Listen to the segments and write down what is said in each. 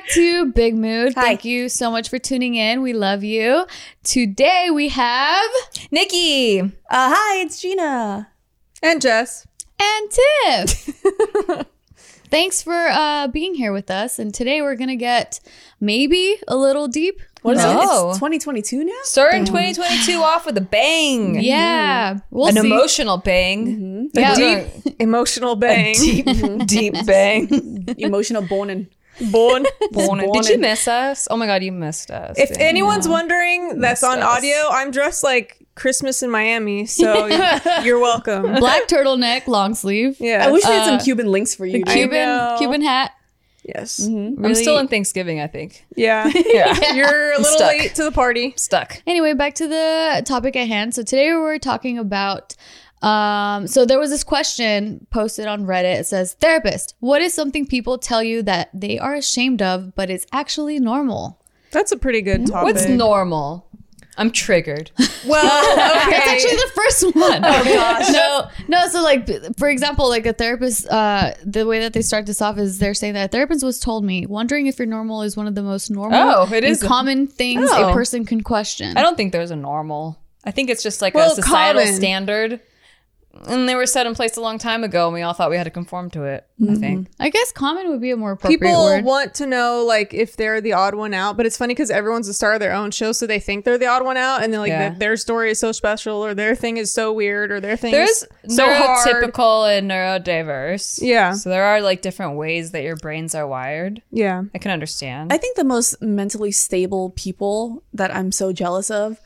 back to Big Mood. Hi. Thank you so much for tuning in. We love you. Today we have Nikki. Uh, hi, it's Gina. And Jess. and Tiff. Thanks for uh, being here with us. And today we're gonna get maybe a little deep. What is No. it? It's 2022 now? Starting 2022 off with a bang. Yeah, we'll An see. emotional bang. Yeah. Deep emotional bang. Deep, deep bang. Emotional boning. Born. Born- Did Born you miss us? Oh my god, you missed us. If dude. anyone's wondering, that's on us. audio. I'm dressed like Christmas in Miami, so you're welcome. Black turtleneck, long sleeve, Yeah. I wish we had Uh, some Cuban links for you. I Cuban. Cuban hat. Yes. I'm still in Thanksgiving, I think. Yeah. Yeah. You're a little stuck. late to the party. Stuck. Anyway, back to the topic at hand. So today we're talking about. Um, so there was this question posted on Reddit. It says, "Therapist, what is something people tell you that they are ashamed of, but is actually normal?" That's a pretty good topic. What's normal? I'm triggered. well, okay. That's actually the first one. Oh gosh. no, no. So like, for example, like a therapist, uh, the way that they start this off is they're saying that a therapist was told me, wondering if you're normal is one of the most normal Oh, it and is. common things Oh. a person can question. I don't think there's a normal. I think it's just like Well, a societal common. standard. And they were set in place a long time ago, and we all thought we had to conform to it. I mm-hmm. think. I guess common would be a more appropriate People word. want to know like if they're the odd one out, but it's funny because everyone's the star of their own show, so they think they're the odd one out, and they're like Yeah. that their story is so special, or their thing is so weird, or their thing There's is so hard. neurotypical and neurodiverse. Yeah. So there are like different ways that your brains are wired. Yeah, I can understand. I think the most mentally stable people that I'm so jealous of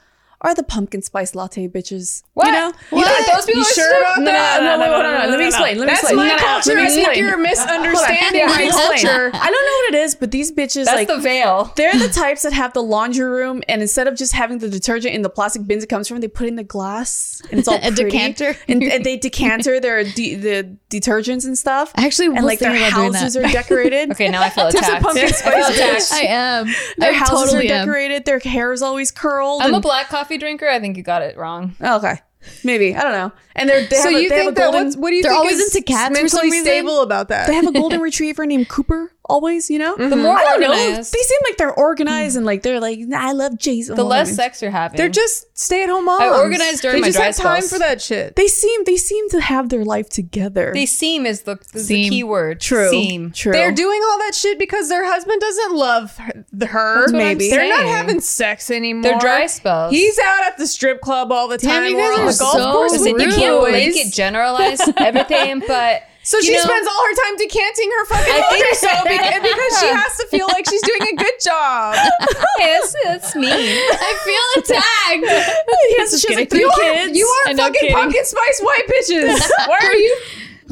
are the pumpkin spice latte bitches. What? You know? You think those people You are sure stupid? about No, that? no, no, no, no, no, no, Let me explain. Let me That's explain. my No, no, no, culture. let me I think you're misunderstanding Hold my Let me explain. culture. I don't know what it is, but these bitches That's like the veil. they're the types that have the laundry room, and instead of just having the detergent in the plastic bins it comes from, they put in the glass, and it's all A pretty. decanter. and, and they decanter their de- the detergents and stuff. I actually was and like their thinking about doing houses are decorated. Okay, now I feel Tips a attacked. pumpkin I spice attacked. I am. Their I houses totally are am. decorated. Their hair is always curled. I'm a black coffee drinker. I think you got it wrong. Oh, okay, maybe I don't know. And they're they So have a, you they have a think that golden what's, what do you They're think always is into cats for some mentally reason? stable about that? they have a golden retriever named Cooper. Always, you know. Mm-hmm. The more I don't know. They seem like they're organized and like they're like I love Jason. the less sex you're having. They're just stay-at-home moms. I organize during they my just dry have time spells. for that shit. They seem they seem to have their life together. They seem is the, is the Seem. key word. True. Seem. True. They're doing all that shit because their husband doesn't love her. her. That's what I'm Maybe they're not having sex anymore. They're dry spells. He's out at the strip club all the Damn, time. you We're on are the golf so course Listen, with you can't blanket generalize everything, but So you she know- spends all her time decanting her fucking I think soap because, because she has to feel like she's doing a good job. yes, that's me. I feel attacked. Yes, she has like three You are, kids. you I are fucking pumpkin spice white bitches. Why are you?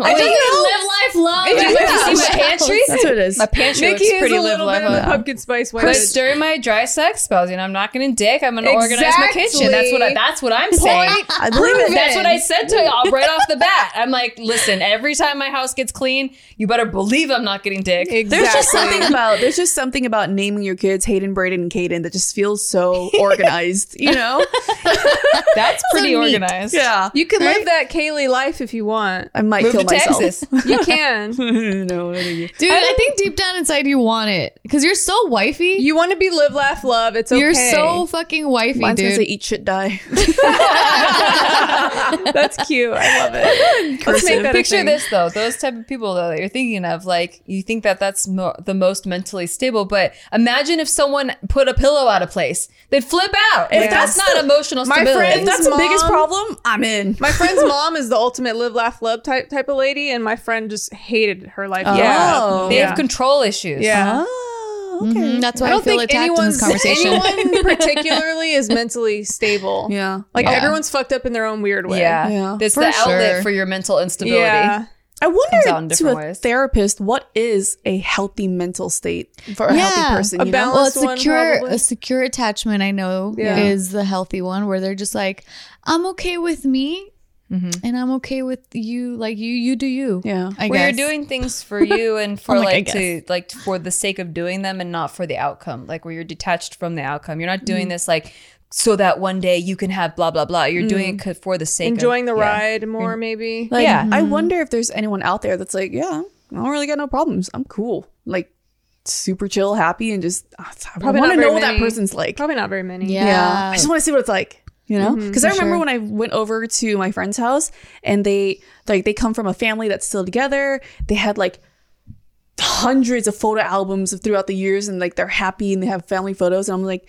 I Wait. just live life love. Did you Did see my pantry? That's what it is. My pantry Nikki looks is pretty a live little life. bit of a up. pumpkin spice white But bitch. during my dry sex spells, you know, I'm not gonna dick. I'm gonna organize my kitchen. That's what I, that's what I'm saying. I believe it. That's what I said to y'all right off the bat. I'm like, listen, every time my house gets clean, you better believe I'm not getting dick. Exactly. There's just something about there's just something about naming your kids Hayden, Braden, and Caden that just feels so organized. You know? That's pretty So organized. Yeah. You can live that Kaylee life if you want. I might Move kill to myself. Texas. You can. no, thank you. Dude, I think deep down inside you want it because you're so wifey. You want to be live, laugh, love. It's okay. You're so fucking wifey, Mine's gonna dude. say eat shit die. That's cute. I love it. Let's make that a Picture thing. this though; those type of people though that you're thinking of, like you think that that's mo- the most mentally stable. But imagine if someone put a pillow out of place, they'd flip out. If Yeah. that's not emotional My stability, friend- if that's the biggest problem, I'm in. My friend's mom is the ultimate live, laugh, love type type of lady, and my friend just hated her life. yeah, Oh. they Yeah. have control issues. Yeah. Oh, okay. Mhm, that's why I I, don't feel think attacked in anyone's this conversation. anyone particularly is mentally stable. Yeah. Like Yeah. everyone's fucked up in their own weird way. yeah, Yeah. It's For the outlet sure. for your mental instability. Yeah. I Comes out in wonder to a ways. therapist what is a healthy mental state for a healthy Yeah. person. A you know? well, a Last one, secure probably. a secure attachment I know Yeah. is the healthy one where they're just like, I'm okay with me Mm-hmm. and I'm okay with you. Like you, you do you. Yeah. I Where guess. you're doing things for you and for like, like, to like for the sake of doing them and not for the outcome. Like where you're detached from the outcome. You're not doing this like so that one day you can have blah blah blah. You're doing it for the sake of Enjoying of the yeah. ride more, maybe. Like, Yeah. I wonder if there's anyone out there that's like, yeah, I don't really got no problems. I'm cool. Like, super chill, happy, and just uh, I Probably want to not very know what that person's like. Probably not very many. Yeah. I just want to see what it's like, you know? Mm-hmm, because I remember sure. when I went over to my friend's house and they like they come from a family that's still together. They had like hundreds of photo albums throughout the years and like they're happy and they have family photos and I'm like,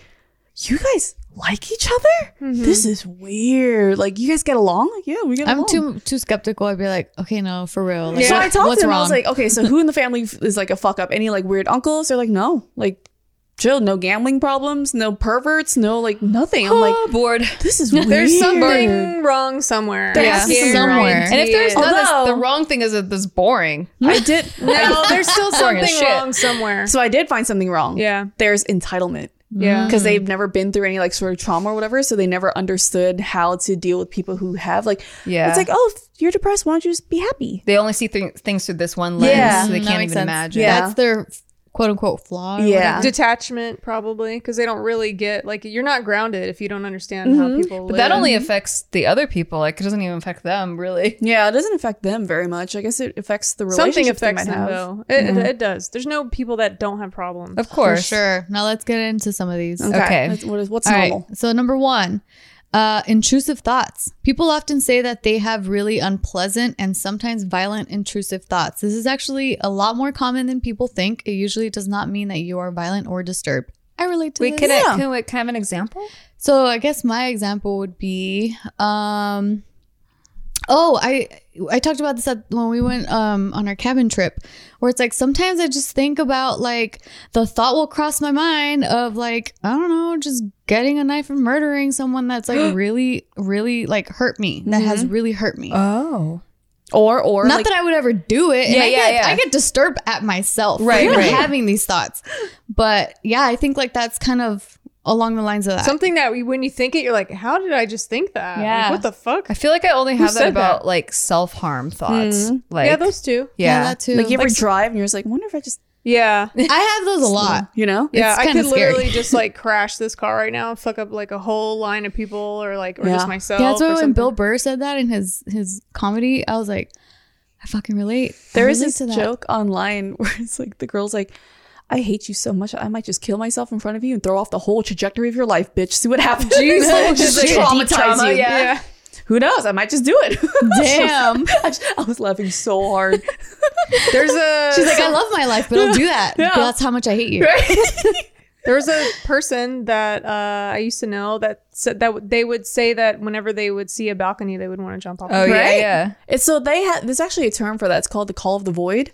you guys like each other? Mm-hmm. This is weird. Like you guys get along? Like, yeah, we get I'm along. too too skeptical. I'd be like, okay, no, for real. Like, So I talked what's to them. wrong? I was like, okay, so who in the family is like a fuck up? Any like weird uncles? They're like, no, like chill, no gambling problems, no perverts, no like nothing. I'm like, oh, bored. this is weird. There's something wrong somewhere. There has to be somewhere. And if there's Yeah. not, this, the wrong thing is that this boring. I did. no, there's still something wrong somewhere. so I did find something wrong. Yeah. There's entitlement. Yeah. Mm. Because they've mm. never been through any like sort of trauma or whatever, so they never understood how to deal with people who have like. Yeah. It's like, oh, if you're depressed. Why don't you just be happy? They only see th- things through this one lens. Yeah. so they mm, That can't even sense. imagine. Yeah. That's their quote unquote flaw. Yeah. whatever. Detachment, probably, because they don't really get like you're not grounded if you don't understand how mm-hmm. people. But that only mm-hmm. affects the other people. Like it doesn't even affect them really. Yeah, it doesn't affect them very much. I guess it affects the something relationships they affects might them have. though. It, it, mm-hmm. it does. There's no people that don't have problems. Of For course. sure. Now let's get into some of these. Okay. That's- What is, what's All right. normal? So number one, uh, intrusive thoughts. People often say that they have really unpleasant and sometimes violent intrusive thoughts. This is actually a lot more common than people think. It usually does not mean that you are violent or disturbed. I relate to Wait, this. can Yeah. I can I have an example? So I guess my example would be, um, oh, I I talked about this at, when we went um, on our cabin trip, where it's like sometimes I just think about like the thought will cross my mind of like I don't know, just getting a knife and murdering someone that's like really, really like hurt me, that has really hurt me. Oh. Or or Not like, that I would ever do it. and Yeah, I yeah, get, yeah. I get disturbed at myself, Right, right. having these thoughts. But yeah, I think like that's kind of along the lines of that. Something that we, when you think it, you're like, how did I just think that? Like, Yeah. what the fuck? I feel like I only have that said about that? like self harm thoughts. Mm-hmm. Like yeah, those two. yeah. that too. like you ever Like- drive and you're just like, wonder if I just Yeah. I have those a lot. you know? Yeah, It's I could scary. literally just like crash this car right now and fuck up like a whole line of people or like or Yeah. just myself. Yeah, that's why when something. Bill Burr said that in his his comedy, I was like, I fucking relate. I There is relate this joke online where it's like the girl's like, I hate you so much. I might just kill myself in front of you and throw off the whole trajectory of your life, bitch. See what happens. Jesus. just Like traumatize trauma, you. yeah. Yeah. Who knows? I might just do it. Damn. I, just- I was laughing so hard. There's a She's like, I love my life, but I'll do that. Yeah. That's how much I hate you. There was a person that uh, I used to know that said that they would say that whenever they would see a balcony, they would want to jump off. Oh it. yeah, Right? yeah. It's so they had there's actually a term for that. It's called the call of the void,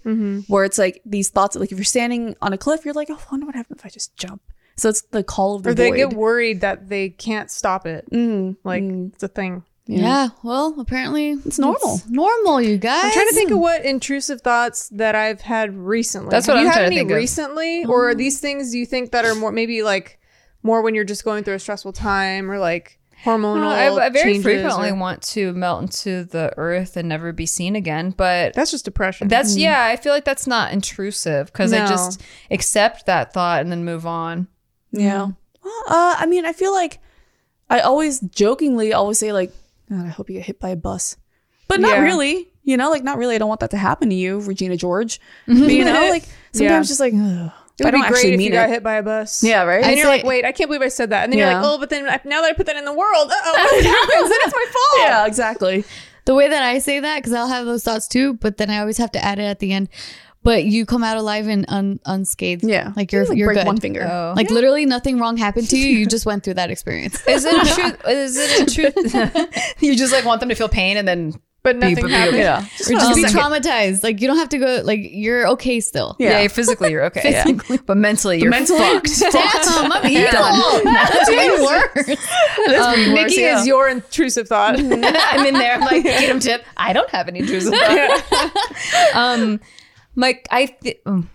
where it's like these thoughts. Like if you're standing on a cliff, you're like, oh, I wonder what happens if I just jump. So it's the call of the void Or they get worried that they can't stop it. Mm, Like mm. it's a thing. Yeah. well, apparently it's normal. normal, you guys. I'm trying to think of what intrusive thoughts that I've had recently. That's Have what you I'm had trying to any think of. recently, or are these things you think that are more maybe like more when you're just going through a stressful time or like hormonal? Well, I, I very frequently or- want to melt into the earth and never be seen again, but That's just depression. that's yeah. I feel like that's not intrusive because I just accept that thought and then move on. Yeah. Well, uh, I mean, I feel like I always jokingly always say like, God, I hope you get hit by a bus, but not Yeah. really. You know, like not really. I don't want that to happen to you, Regina George. Mm-hmm. But you know, like sometimes Yeah. just like, ugh, It I would don't be great if mean you got hit by a bus. Yeah, right. And I you're say- like, wait, I can't believe I said that. And then you're like, oh, but then now that I put that in the world, uh-oh, what happens? Then it's my fault. Yeah, exactly. the way that I say that because I'll have those thoughts too, but then I always have to add it at the end. But you come out alive and un- unscathed. Yeah, like you're Like, you're break good. one finger. Oh. Like literally nothing wrong happened to you. You just went through that experience. Is it a truth? Is it a truth? you just like want them to feel pain and then But nothing be- happened. Yeah. or just be Um, traumatized. Like you don't have to go. Like you're okay still. yeah, Yeah. physically you're okay, yeah. but mentally you're mentally- fucked. Damn, I'm evil. That's way worse. Um, Nikki yeah. is your intrusive thought. I'm in there. I'm like, get him tip. I don't have any intrusive thoughts. um, Mike, I th- um,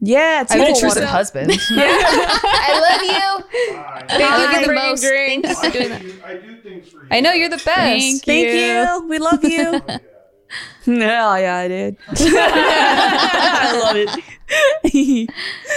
Yeah, I have an table intrusive husband. I love you. Thank you for the Most- drinks. For doing that. I do, I do things for you. I know you're the best. Thank Thank you. you. We love you. no, yeah, I did. I love it.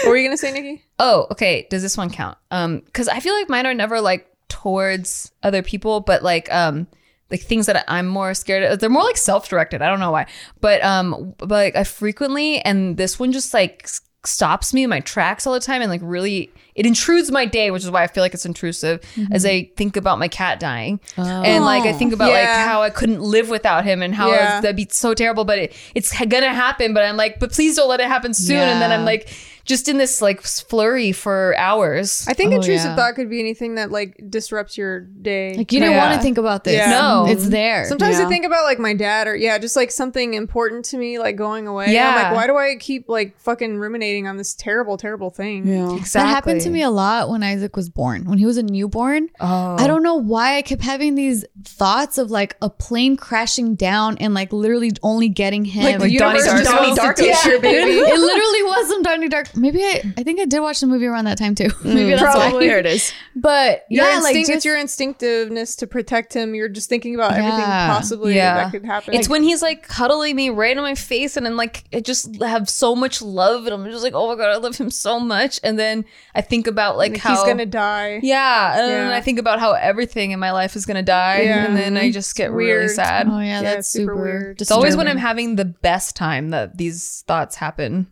What were you gonna say, Nikki? Oh, okay. Does this one count? Um, because I feel like mine are never like towards other people, but like um, like things that I'm more scared of. They're more like self-directed. I don't know why, but um, but like I frequently, and this one just like stops me in my tracks all the time and like really it intrudes my day which is why i feel like it's intrusive as i think about my cat dying. And like i think about like how i couldn't live without him and how Yeah. that'd be so terrible but it, it's gonna happen. But i'm like but please don't let it happen soon. And then i'm like just in this like flurry for hours I think Oh, intrusive yeah. thought could be anything that like disrupts your day. Like you didn't Yeah. want to think about this. Yeah. No. it's mm-hmm. there. Sometimes Yeah. I think about like my dad or yeah, just like something important to me like going away. I'm Yeah. like, why do I keep like fucking ruminating on this terrible, terrible thing? Yeah. exactly That happened to me a lot when Isaac was born. When he was a newborn, oh I don't know why I kept having these thoughts of like a plane crashing down and like literally only getting him. Like the Like Donnie universe Darko. Donnie Darko Yeah. shit, baby. it literally was some Donnie Dark. Maybe I, I think I did watch the movie around that time too. Maybe that's Probably. why. There it is. But Your yeah, instinct, like just, it's your instinctiveness to protect him. You're just thinking about everything possibly Yeah. that could happen. It's when he's like cuddling me right in my face, and I'm like, I just have so much love, and I'm just like, oh my god, I love him so much. And then I think about like, Like, how he's gonna die. yeah, and then Yeah. I think about how everything in my life is gonna die, Yeah. and then I just get really sad. oh yeah, Yeah, that's super super. weird. It's always when I'm having the best time that these thoughts happen.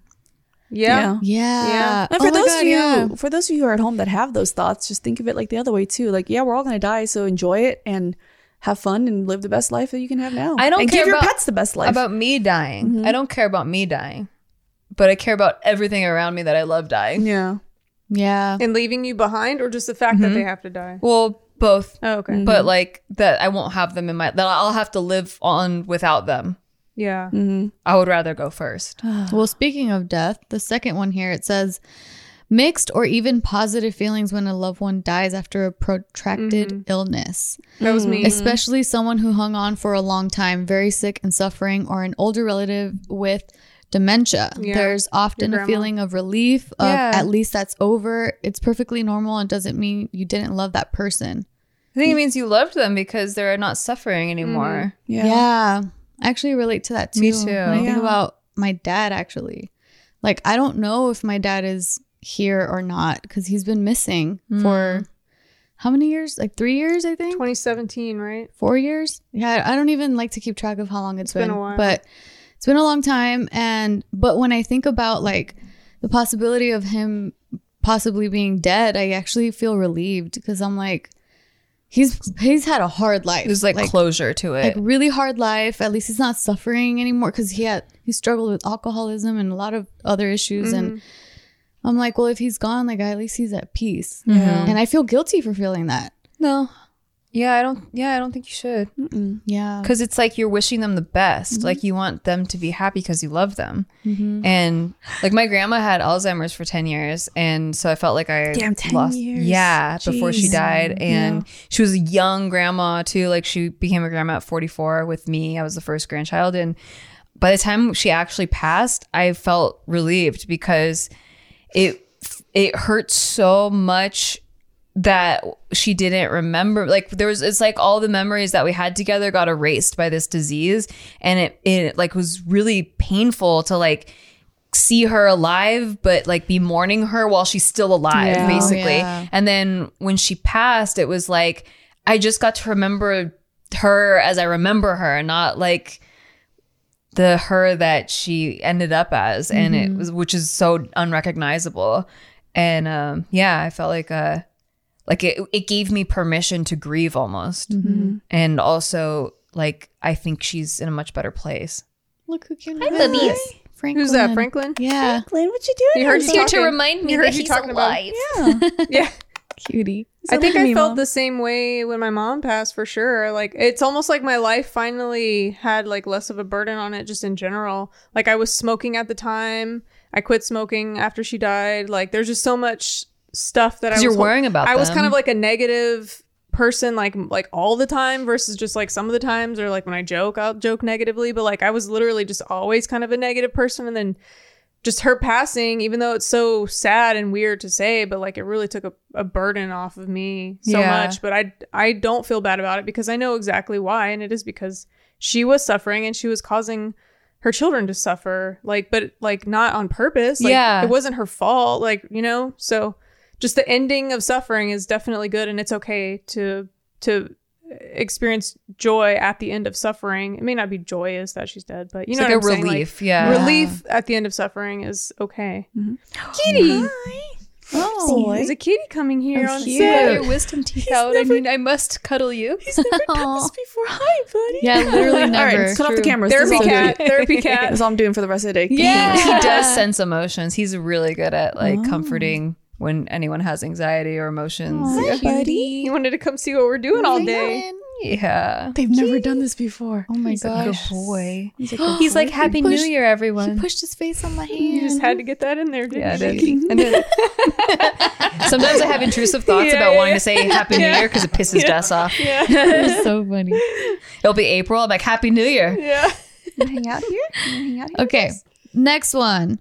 Yeah. Yeah. Yeah. And Oh for my those God, of you, yeah. for those of you who are at home that have those thoughts, just think of it like the other way too. Like, yeah, we're all gonna die, so enjoy it and have fun and live the best life that you can have now. I don't and care give your about- pets the best life. About me dying, mm-hmm. I don't care about me dying, but I care about everything around me that I love dying. yeah, Yeah. And leaving you behind, or just the fact that they mm-hmm. have to die. Well, both, Oh, okay. but mm-hmm. like that, I won't have them in my. That I'll have to live on without them. Yeah. Mm-hmm. I would rather go first. Well, speaking of death, the second one here it says mixed or even positive feelings when a loved one dies after a protracted mm-hmm. illness, That was me. especially someone who hung on for a long time, very sick and suffering, or an older relative with dementia. Yeah, There's often a feeling of relief of Yeah. at least that's over. It's perfectly normal and doesn't mean you didn't love that person. I think it means you loved them because they're not suffering anymore. Mm-hmm. yeah, Yeah. I actually relate to that too. Me too. When I think about my dad, actually. Like, I don't know if my dad is here or not because he's been missing Mm. for how many years? Like three years, I think? 2017, right? Four years? Yeah, I don't even like to keep track of how long it's been been. a while. But it's been a long time. And, but when I think about like the possibility of him possibly being dead, I actually feel relieved because I'm like, he's he's had a hard life. There's like, closure to it. like really hard life. At least he's not suffering anymore because he had he struggled with alcoholism and a lot of other issues. And mm-hmm. I'm like, well, if he's gone, like at least he's at peace. Mm-hmm. And I feel guilty for feeling that. no. Yeah, I don't. Yeah, I don't think you should. Yeah. because it's like you're wishing them the best. Mm-hmm. Like you want them to be happy because you love them. Mm-hmm. And like my grandma had alzheimer's for 10 years and so i felt like i Damn, 10 lost years. yeah before she died. And she was a young grandma too. Like she became a grandma at 44 with me. I was the first grandchild. And by the time she actually passed i felt relieved because it it hurt so much that she didn't remember. Like there was it's like all the memories that we had together got erased by this disease. And it it like was really painful to like see her alive but like be mourning her while she's still alive Yeah. basically. Yeah. and then when she passed it was like i just got to remember her as i remember her not like the her that she ended up as. And it was which is so unrecognizable. And um yeah i felt like uh like it, it gave me permission to grieve almost mm-hmm. and also like i think she's in a much better place Look who came Hi, bubbies. Franklin. Who's that, Franklin? Yeah. Glenn, what you doing? He heard here? here to remind me He heard that you he's talking about- alive Yeah. Cutie. I think I me, felt Mom. the same way when my mom passed for sure. Like it's almost like my life finally had like less of a burden on it just in general. Like I was smoking at the time. I quit smoking after she died. Like there's just so much stuff that I was you're worrying about I was kind of like a negative person like like all the time versus just like some of the times or like when I joke I'll joke negatively but like I was literally just always kind of a negative person and then just her passing, even though it's so sad and weird to say, but like it really took a, a burden off of me so Yeah. much. But I I don't feel bad about it because I know exactly why, and it is because she was suffering and she was causing her children to suffer. Like, but like not on purpose. Like, Yeah. it wasn't her fault. Like you know, so just the ending of suffering is definitely good, and it's okay to to experience joy at the end of suffering. It may not be joyous that she's dead, but you It's know like what a I'm saying? Like, relief. yeah. Relief at the end of suffering is okay. Mm-hmm. Kitty. Oh, there's a kitty coming here on cute. set. your wisdom teeth out. I mean, I must cuddle you. He's never done this before. Hi, buddy. Yeah, literally All never. right, cut off the True. cameras. Therapy cat. good. Therapy cat. That's all I'm doing for the rest of the day. Yeah. he does sense emotions. He's really good at like oh. comforting when anyone has anxiety or emotions. Hi, buddy. He wanted to come see what we're doing all day. Yeah. They've never done this before. Oh my Good gosh. boy. He's like, He's like, Happy New pushed- Year, everyone. He pushed his face on my hand. You just had to get that in there, didn't Yeah, you? it is. Sometimes I have intrusive thoughts Yeah, about yeah, wanting yeah. to say Happy New Year because it pisses Jess off. Yeah. It's so funny. It'll be April. I'm like, Happy New Year. Yeah. hang out here? Hang out here? Okay, next one.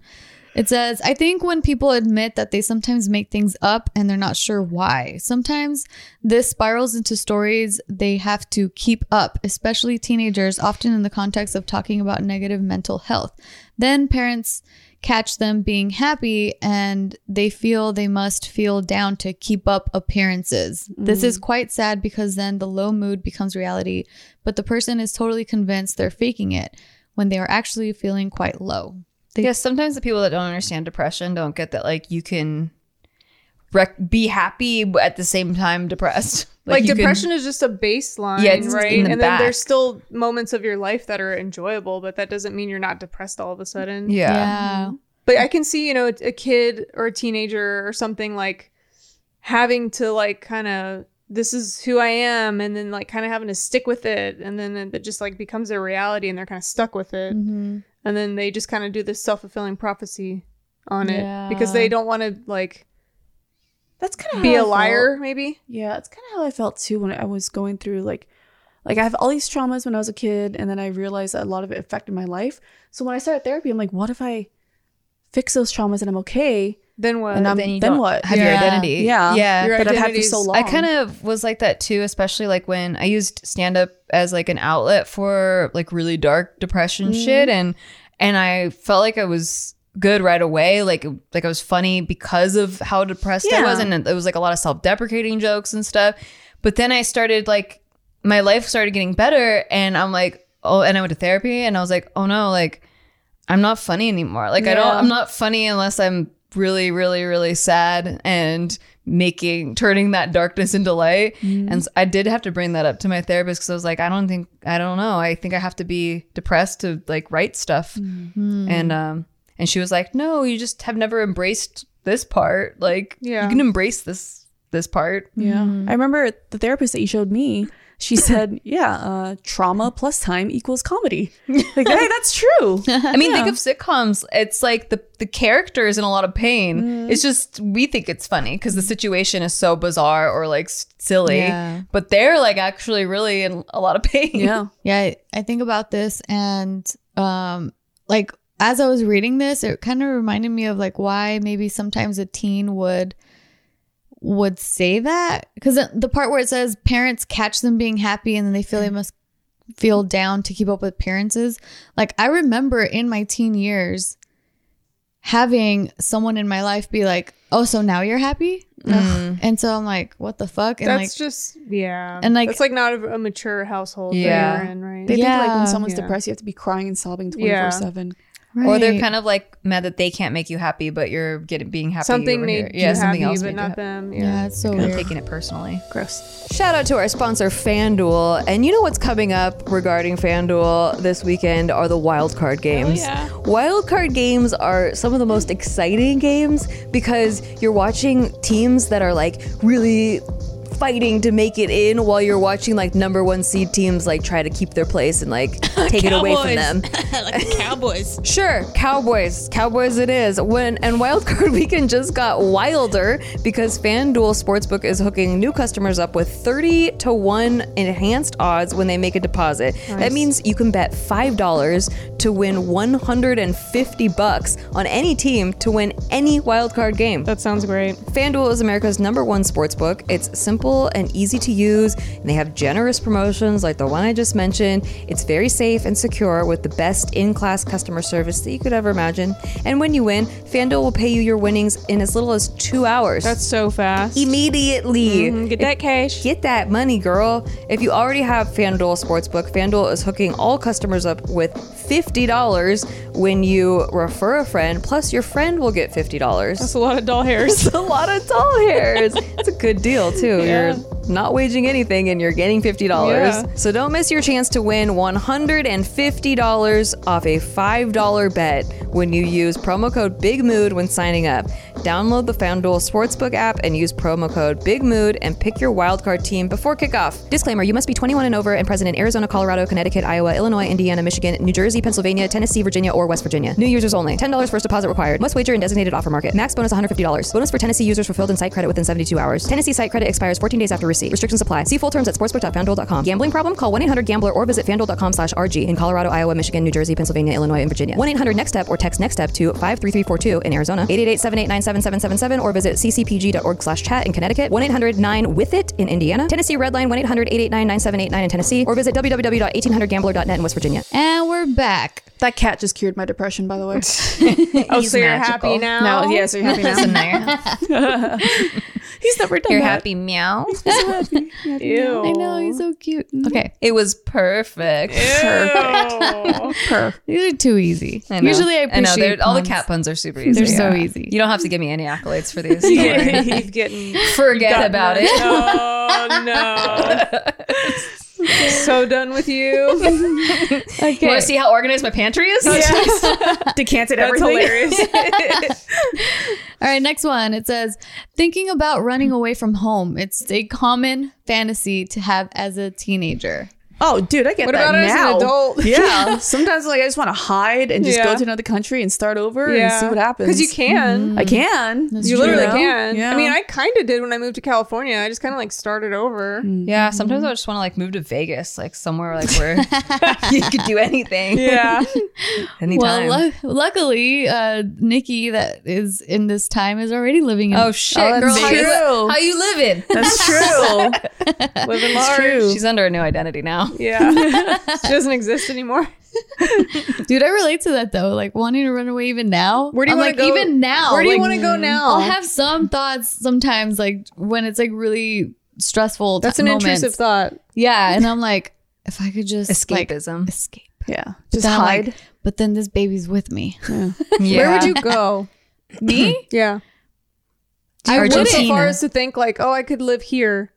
It says, I think when people admit that they sometimes make things up and they're not sure why, sometimes this spirals into stories they have to keep up, especially teenagers, often in the context of talking about negative mental health. Then parents catch them being happy and they feel they must feel down to keep up appearances. This is mm. quite sad because then the low mood becomes reality, but the person is totally convinced they're faking it when they are actually feeling quite low. They- Yes, sometimes the people that don't understand depression don't get that like you can rec- be happy but at the same time depressed. Like, you can- depression is just a baseline, Yeah, it's right? in the and back. then there's still moments of your life that are enjoyable, but that doesn't mean you're not depressed all of a sudden. yeah. yeah. But I can see, you know, a kid or a teenager or something like having to like kind of this is who I am and then like kind of having to stick with it and then it just like becomes a reality and they're kind of stuck with it. Mhm. And then they just kind of do this self-fulfilling prophecy on it Yeah. because they don't want to like That's kind of be a liar maybe. Yeah, that's kind of how I felt too when I was going through like like I have all these traumas when I was a kid and then I realized that a lot of it affected my life. So when I started therapy, I'm like, what if I fix those traumas and I'm okay? Then what? And I'm- Then then what? have your identity. Yeah. Yeah. Your that I've had for so long. I kind of was like that too, especially like when I used stand up as like an outlet for like really dark depression mm-hmm. shit and and I felt like I was good right away like like I was funny because of how depressed I was Yeah. and it was like a lot of self-deprecating jokes and stuff. But then I started like my life started getting better and I'm like oh and I went to therapy and I was like oh no like I'm not funny anymore. Like I don't I'm not funny unless I'm really really really sad and making turning that darkness into light. Mm-hmm. And so I did have to bring that up to my therapist cuz I was like I don't think I don't know. I think I have to be depressed to like write stuff. Mm-hmm. And um and she was like, "No, you just have never embraced this part. Like Yeah. you can embrace this this part." Yeah. I remember the therapist that you showed me, she said, yeah, uh, trauma plus time equals comedy. Like, hey, that's true. I mean, think of sitcoms. It's like the the character is in a lot of pain. Mm-hmm. It's just we think it's funny because the situation is so bizarre or like silly, Yeah. but they're like actually really in a lot of pain. Yeah. Yeah, I- I think about this and um like as I was reading this, it kind of reminded me of like why maybe sometimes a teen would would say that because the part where it says parents catch them being happy and then they feel they mm. must feel down to keep up with appearances. Like I remember in my teen years having someone in my life be like, "Oh, so now you're happy?" Mm. And so I'm like, "What the fuck?" And That's like just yeah. and, like- it's like not a, a mature household Yeah. that you're in, right? They think like when someone's Yeah. depressed, you have to be crying and sobbing Yeah. 24 7. Or they're kind of like mad that they can't make you happy, but you're getting being happy. something over made here. you happy, else but made you not happy. them. yeah, Yeah. it's so Kind weird. taking it personally. Gross. Shout out to our sponsor, FanDuel. And you know what's coming up regarding FanDuel this weekend are the wildcard oh, games. yeah. Wildcard games are some of the most exciting games because you're watching teams that are like really fighting to make it in while you're watching like number one seed teams like try to keep their place and like take it away from them. like the Cowboys. Sure, Cowboys. Cowboys it is. When and wildcard weekend just got wilder because FanDuel Sportsbook is hooking new customers up with 30 to 1 enhanced odds when they make a deposit. That means you can bet $5 to win 150 bucks on any team to win any wildcard game. That sounds great. FanDuel is America's number one sportsbook. It's simple simple and easy to use, and they have generous promotions like the one I just mentioned. It's very safe and secure with the best in class customer service that you could ever imagine. And when you win, FanDuel will pay you your winnings in as little as two hours. That's so fast. immediately. Mm, Get that cash. Get that money, girl. If you already have FanDuel Sportsbook, FanDuel is hooking all customers up with $50 when you refer a friend, plus your friend will get $50. That's a lot of doll hairs. It's a lot of doll hairs. It's a good deal, too. Yeah. Not waging anything and you're getting $50. Yeah. So don't miss your chance to win $150 off a $5 bet when you use promo code BIGMOOD when signing up. Download the FanDuel Sportsbook app and use promo code BIGMOOD and pick your wildcard team before kickoff. Disclaimer you must be 21 and over and present in Arizona, Colorado, Connecticut, Iowa, Illinois, Indiana, Michigan, New Jersey, Pennsylvania, Tennessee, Virginia, or West Virginia. New users only. $10 first deposit required. Must wager in designated offer market. Max bonus $150. Bonus for Tennessee users fulfilled in site credit within 72 hours. Tennessee site credit expires 14 days after receipt. Restrictions apply. See full terms at sportsbook.fanduel.com. Gambling problem? Call 1-800-GAMBLER or visit fanduel.com slash RG in Colorado, Iowa, Michigan, New Jersey, Pennsylvania, Illinois, and Virginia. 1-800-NEXT-STEP or text NEXT STEP to 53342 in Arizona. 888-789-7777 or visit ccpg.org slash chat in Connecticut. 1-800-9-WITH-IT in Indiana. Tennessee Redline 1-800-889-9789 in Tennessee or visit www.1800gambler.net in West Virginia. And we're back. That cat just cured my depression, by the way. Oh, so you're magical. happy now? now, yes, are you happy So now? Now you're, He's never done you're that. happy, meow. Ew. I know he's so cute. Okay, It was perfect. Ew. Purr. these are too easy. I know. Usually, I I know appreciate all the cat puns are super easy. They're so easy. You don't have to give me any accolades for these. Don't worry. He's getting. Forget about none. it. Oh no. So done with you. Okay. You want to see how organized my pantry is? Decanted That's everything. hilarious. All right, next one. It says thinking about running away from home. It's a common fantasy to have as a teenager. Oh, dude, I get What that about as an now. adult? yeah. Sometimes, like, I just want to hide and just Yeah. go to another country and start over and see what happens. Because you can. I can. That's You true. literally can. Yeah. I mean, I kind of did when I moved to California. I just kind of like started over. Yeah, sometimes I just want to like move to Vegas, like somewhere like where you could do anything. Yeah. Anytime. Well, lu- luckily, uh, Nikki, that is in this time, is already living in. oh shit, Oh, that's girl, how you, true. how you living? That's true. Living large. true. She's under a new identity now. Yeah. she doesn't exist anymore. dude, I relate to that though. Like wanting to run away even now. Where do you wanna like, go- Even now. Where do you like, want to go mm. now? I'll have some thoughts sometimes, like when it's like really stressful. That's t- an moments. intrusive thought. Yeah, and I'm like, if I could just like, Escapism. escape. Yeah. Just Then I'm like, hide. but then this baby's with me. yeah. Where would you go? Me? Yeah. I went so far as to think like, oh, I could live here.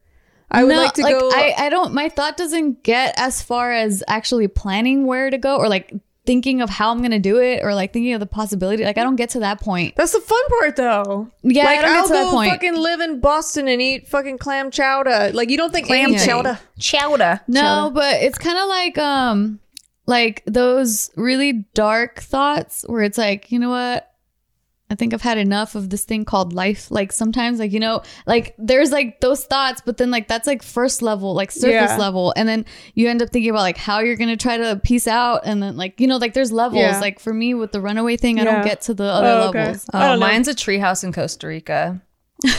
I would No, like to go. I, I don't. My thought doesn't get as far as actually planning where to go or like thinking of how I'm gonna do it or like thinking of the possibility. Like I don't get to that point. That's the fun part, though. Yeah, like I don't I'll get to that go point. fucking live in Boston and eat fucking clam chowder. Like you don't think Clam anything- chowder. Chowder. No, but it's kind of like um like those really dark thoughts where it's like, you know what? I think I've had enough of this thing called life. Like sometimes like, you know, like there's like those thoughts, but then like that's like first level, like surface Yeah. level. And then you end up thinking about like how you're going to try to piece out and then like, you know, like there's levels. Yeah. Like for me with the runaway thing, I don't get to the other Oh, okay. levels. Oh, mine's a treehouse in Costa Rica.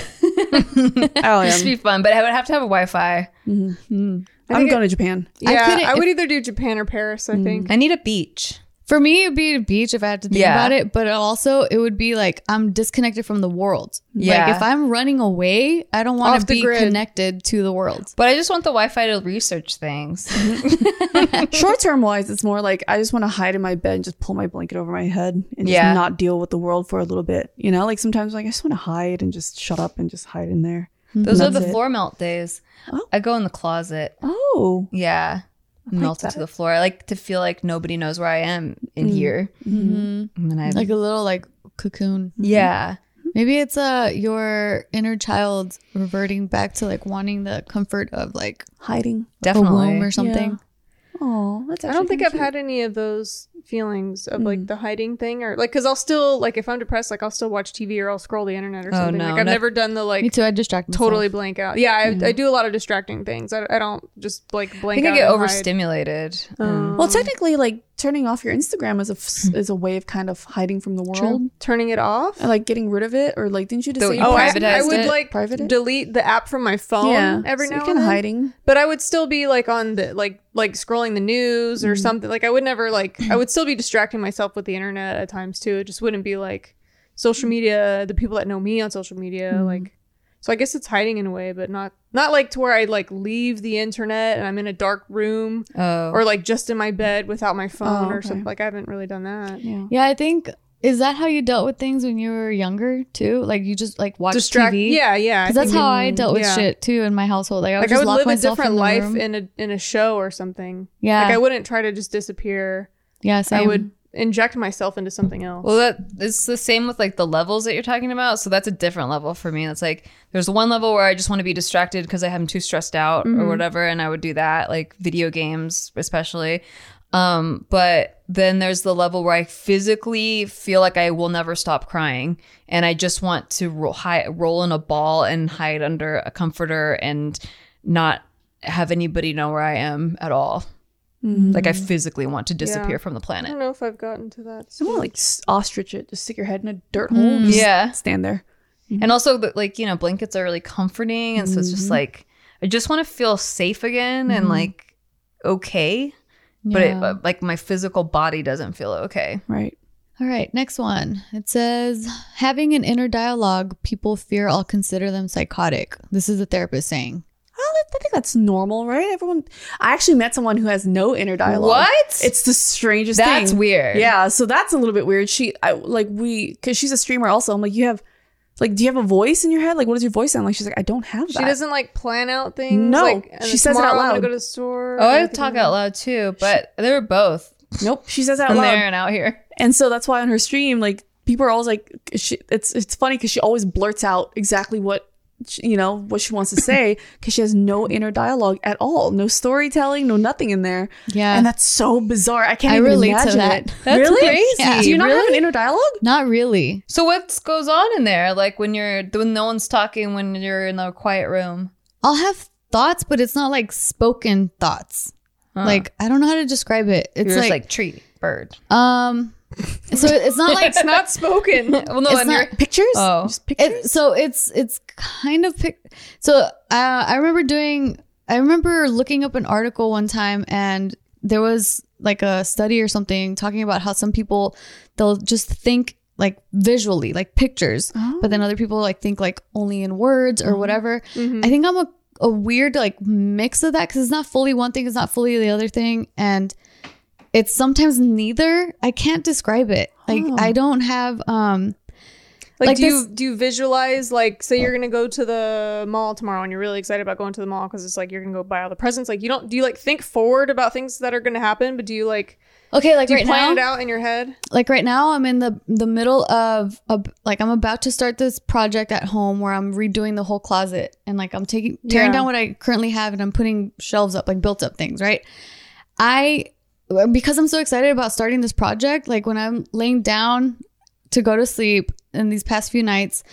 Oh, This would yeah. be fun, but I would have to have a Wi-Fi. Mm-hmm. I'm think going to Japan. Yeah, couldn't- I, would either do Japan or Paris. I mm. think. I need a beach. For me, it'd be a beach if I had to think Yeah. about it, but also it would be like I'm disconnected from the world. Yeah. Like if I'm running away, I don't want to be grid. connected to the world. But I just want the Wi-Fi to research things. Short term wise, it's more like I just want to hide in my bed and just pull my blanket over my head and Yeah. just not deal with the world for a little bit. You know, like sometimes like I just want to hide and just shut up and just hide in there. Those are the it. floor melt days. Oh. I go in the closet. Oh, Yeah. Melt to the floor. I like to feel like nobody knows where I am in mm-hmm. here. Mm-hmm. And then I Like a little like cocoon. Mm-hmm. yeah. Maybe it's uh your inner child reverting back to like wanting the comfort of like hiding. a Definitely. womb or something. Oh, that's. I don't think I've had any of those feelings of Mm. like the hiding thing or like because I'll still like if I'm depressed like I'll still watch TV or I'll scroll the internet or Oh, something. no, like I've no. never done the like. Me too. I distract myself. totally blank out. Yeah, I, I do a lot of distracting things. I, I don't just like blank. I think I get overstimulated. Um, Well, technically, like turning off your Instagram is a f- hmm. is a way of kind of hiding from the world, Turning it off. and like getting rid of it, or like didn't you just So say you Oh, I, privatized I would it? like Private it? delete the app from my phone yeah every so now you're and kind of then. hiding? But I would still be like on the like like scrolling the news or hmm. something. Like I would never like I would still be distracting myself with the internet at times too. It just wouldn't be like social media, the people that know me on social media, hmm. like so I guess it's hiding in a way, but not not like to where I like leave the internet and I'm in a dark room Oh. or like just in my bed without my phone Oh, or something. Like I haven't really done that. Yeah. Yeah, I think is that how you dealt with things when you were younger too? Like you just like watch Distract. TV. Yeah, yeah. Because that's how I dealt with yeah. shit too in my household. Like I would Like I would lock live a different in life room. in a in a show or something. yeah, Like I wouldn't try to just disappear. yeah, same. I would inject myself into something else. Well, that it's the same with like the levels that you're talking about. So that's a different level for me. That's like there's one level where I just want to be distracted because I'm too stressed out or whatever, and I would do that, like video games especially. Um, but then there's the level where I physically feel like I will never stop crying, and I just want to roll, hi- roll in a ball and hide under a comforter and not have anybody know where I am at all. Like I mm. physically want to disappear Yeah. from the planet. I don't know if I've gotten to that. Someone like ostrich it, just stick your head in a dirt mm, hole, and just Yeah. stand there. And mm-hmm. also, the, like, you know, blankets are really comforting. And so it's just mm-hmm. like, I just want to feel safe again and mm-hmm. like okay. But it, like, my physical body doesn't feel okay. Right. All right, next one. It says having an inner dialogue. People fear I'll consider them psychotic. This is a therapist saying. Well, I think that's normal, right? Everyone. I actually met someone who has no inner dialogue. What? It's the strangest That's thing. That's weird. Yeah, so that's a little bit weird. She, I like we, because she's a streamer. Also, I'm like, you have, like, do you have a voice in your head? Like, what does your voice sound like? She's like, I don't have that. She doesn't like plan out things. No, like, she says it out tomorrow I'm gonna loud. go to the store. Oh, I talk out loud too, but they're both Nope. She says it out loud. there and out here. And so that's why on her stream, like people are always like, she, it's it's funny because she always blurts out exactly what she, you know what she wants to say because she has no inner dialogue at all, no storytelling, no nothing in there. Yeah. and that's so bizarre. I can't I even relate to imagine that. it. That's really? crazy. Yeah. Do you not have an inner dialogue? Not really. So what goes on in there? Like when you're when no one's talking, when you're in a quiet room. I'll have thoughts, but it's not like spoken thoughts. Like I don't know how to describe it. It's You're like, just like tree, bird. um, so it's not like It's not spoken. Well, no, It's not- Pictures? Oh. Just pictures. it, so it's it's kind of pic- so uh, I remember doing I remember looking up an article one time and there was like a study or something talking about how some people they'll just think like visually like pictures but then other people like think like only in words or whatever i think i'm a, a weird like mix of that because it's not fully one thing it's not fully the other thing and it's sometimes neither i can't describe it like i don't have um Like, Like do you do you visualize like say you're gonna go to the mall tomorrow and you're really excited about going to the mall because it's like you're gonna go buy all the presents. Like you don't do you like think forward about things that are gonna happen, but do you like okay like do you right plan now it out in your head? like right now i'm in the the middle of a, like i'm about to start this project at home where i'm redoing the whole closet and like i'm taking tearing Yeah. down what i currently have and i'm putting shelves up like built up things right i because i'm so excited about starting this project like when i'm laying down to go to sleep in these past few nights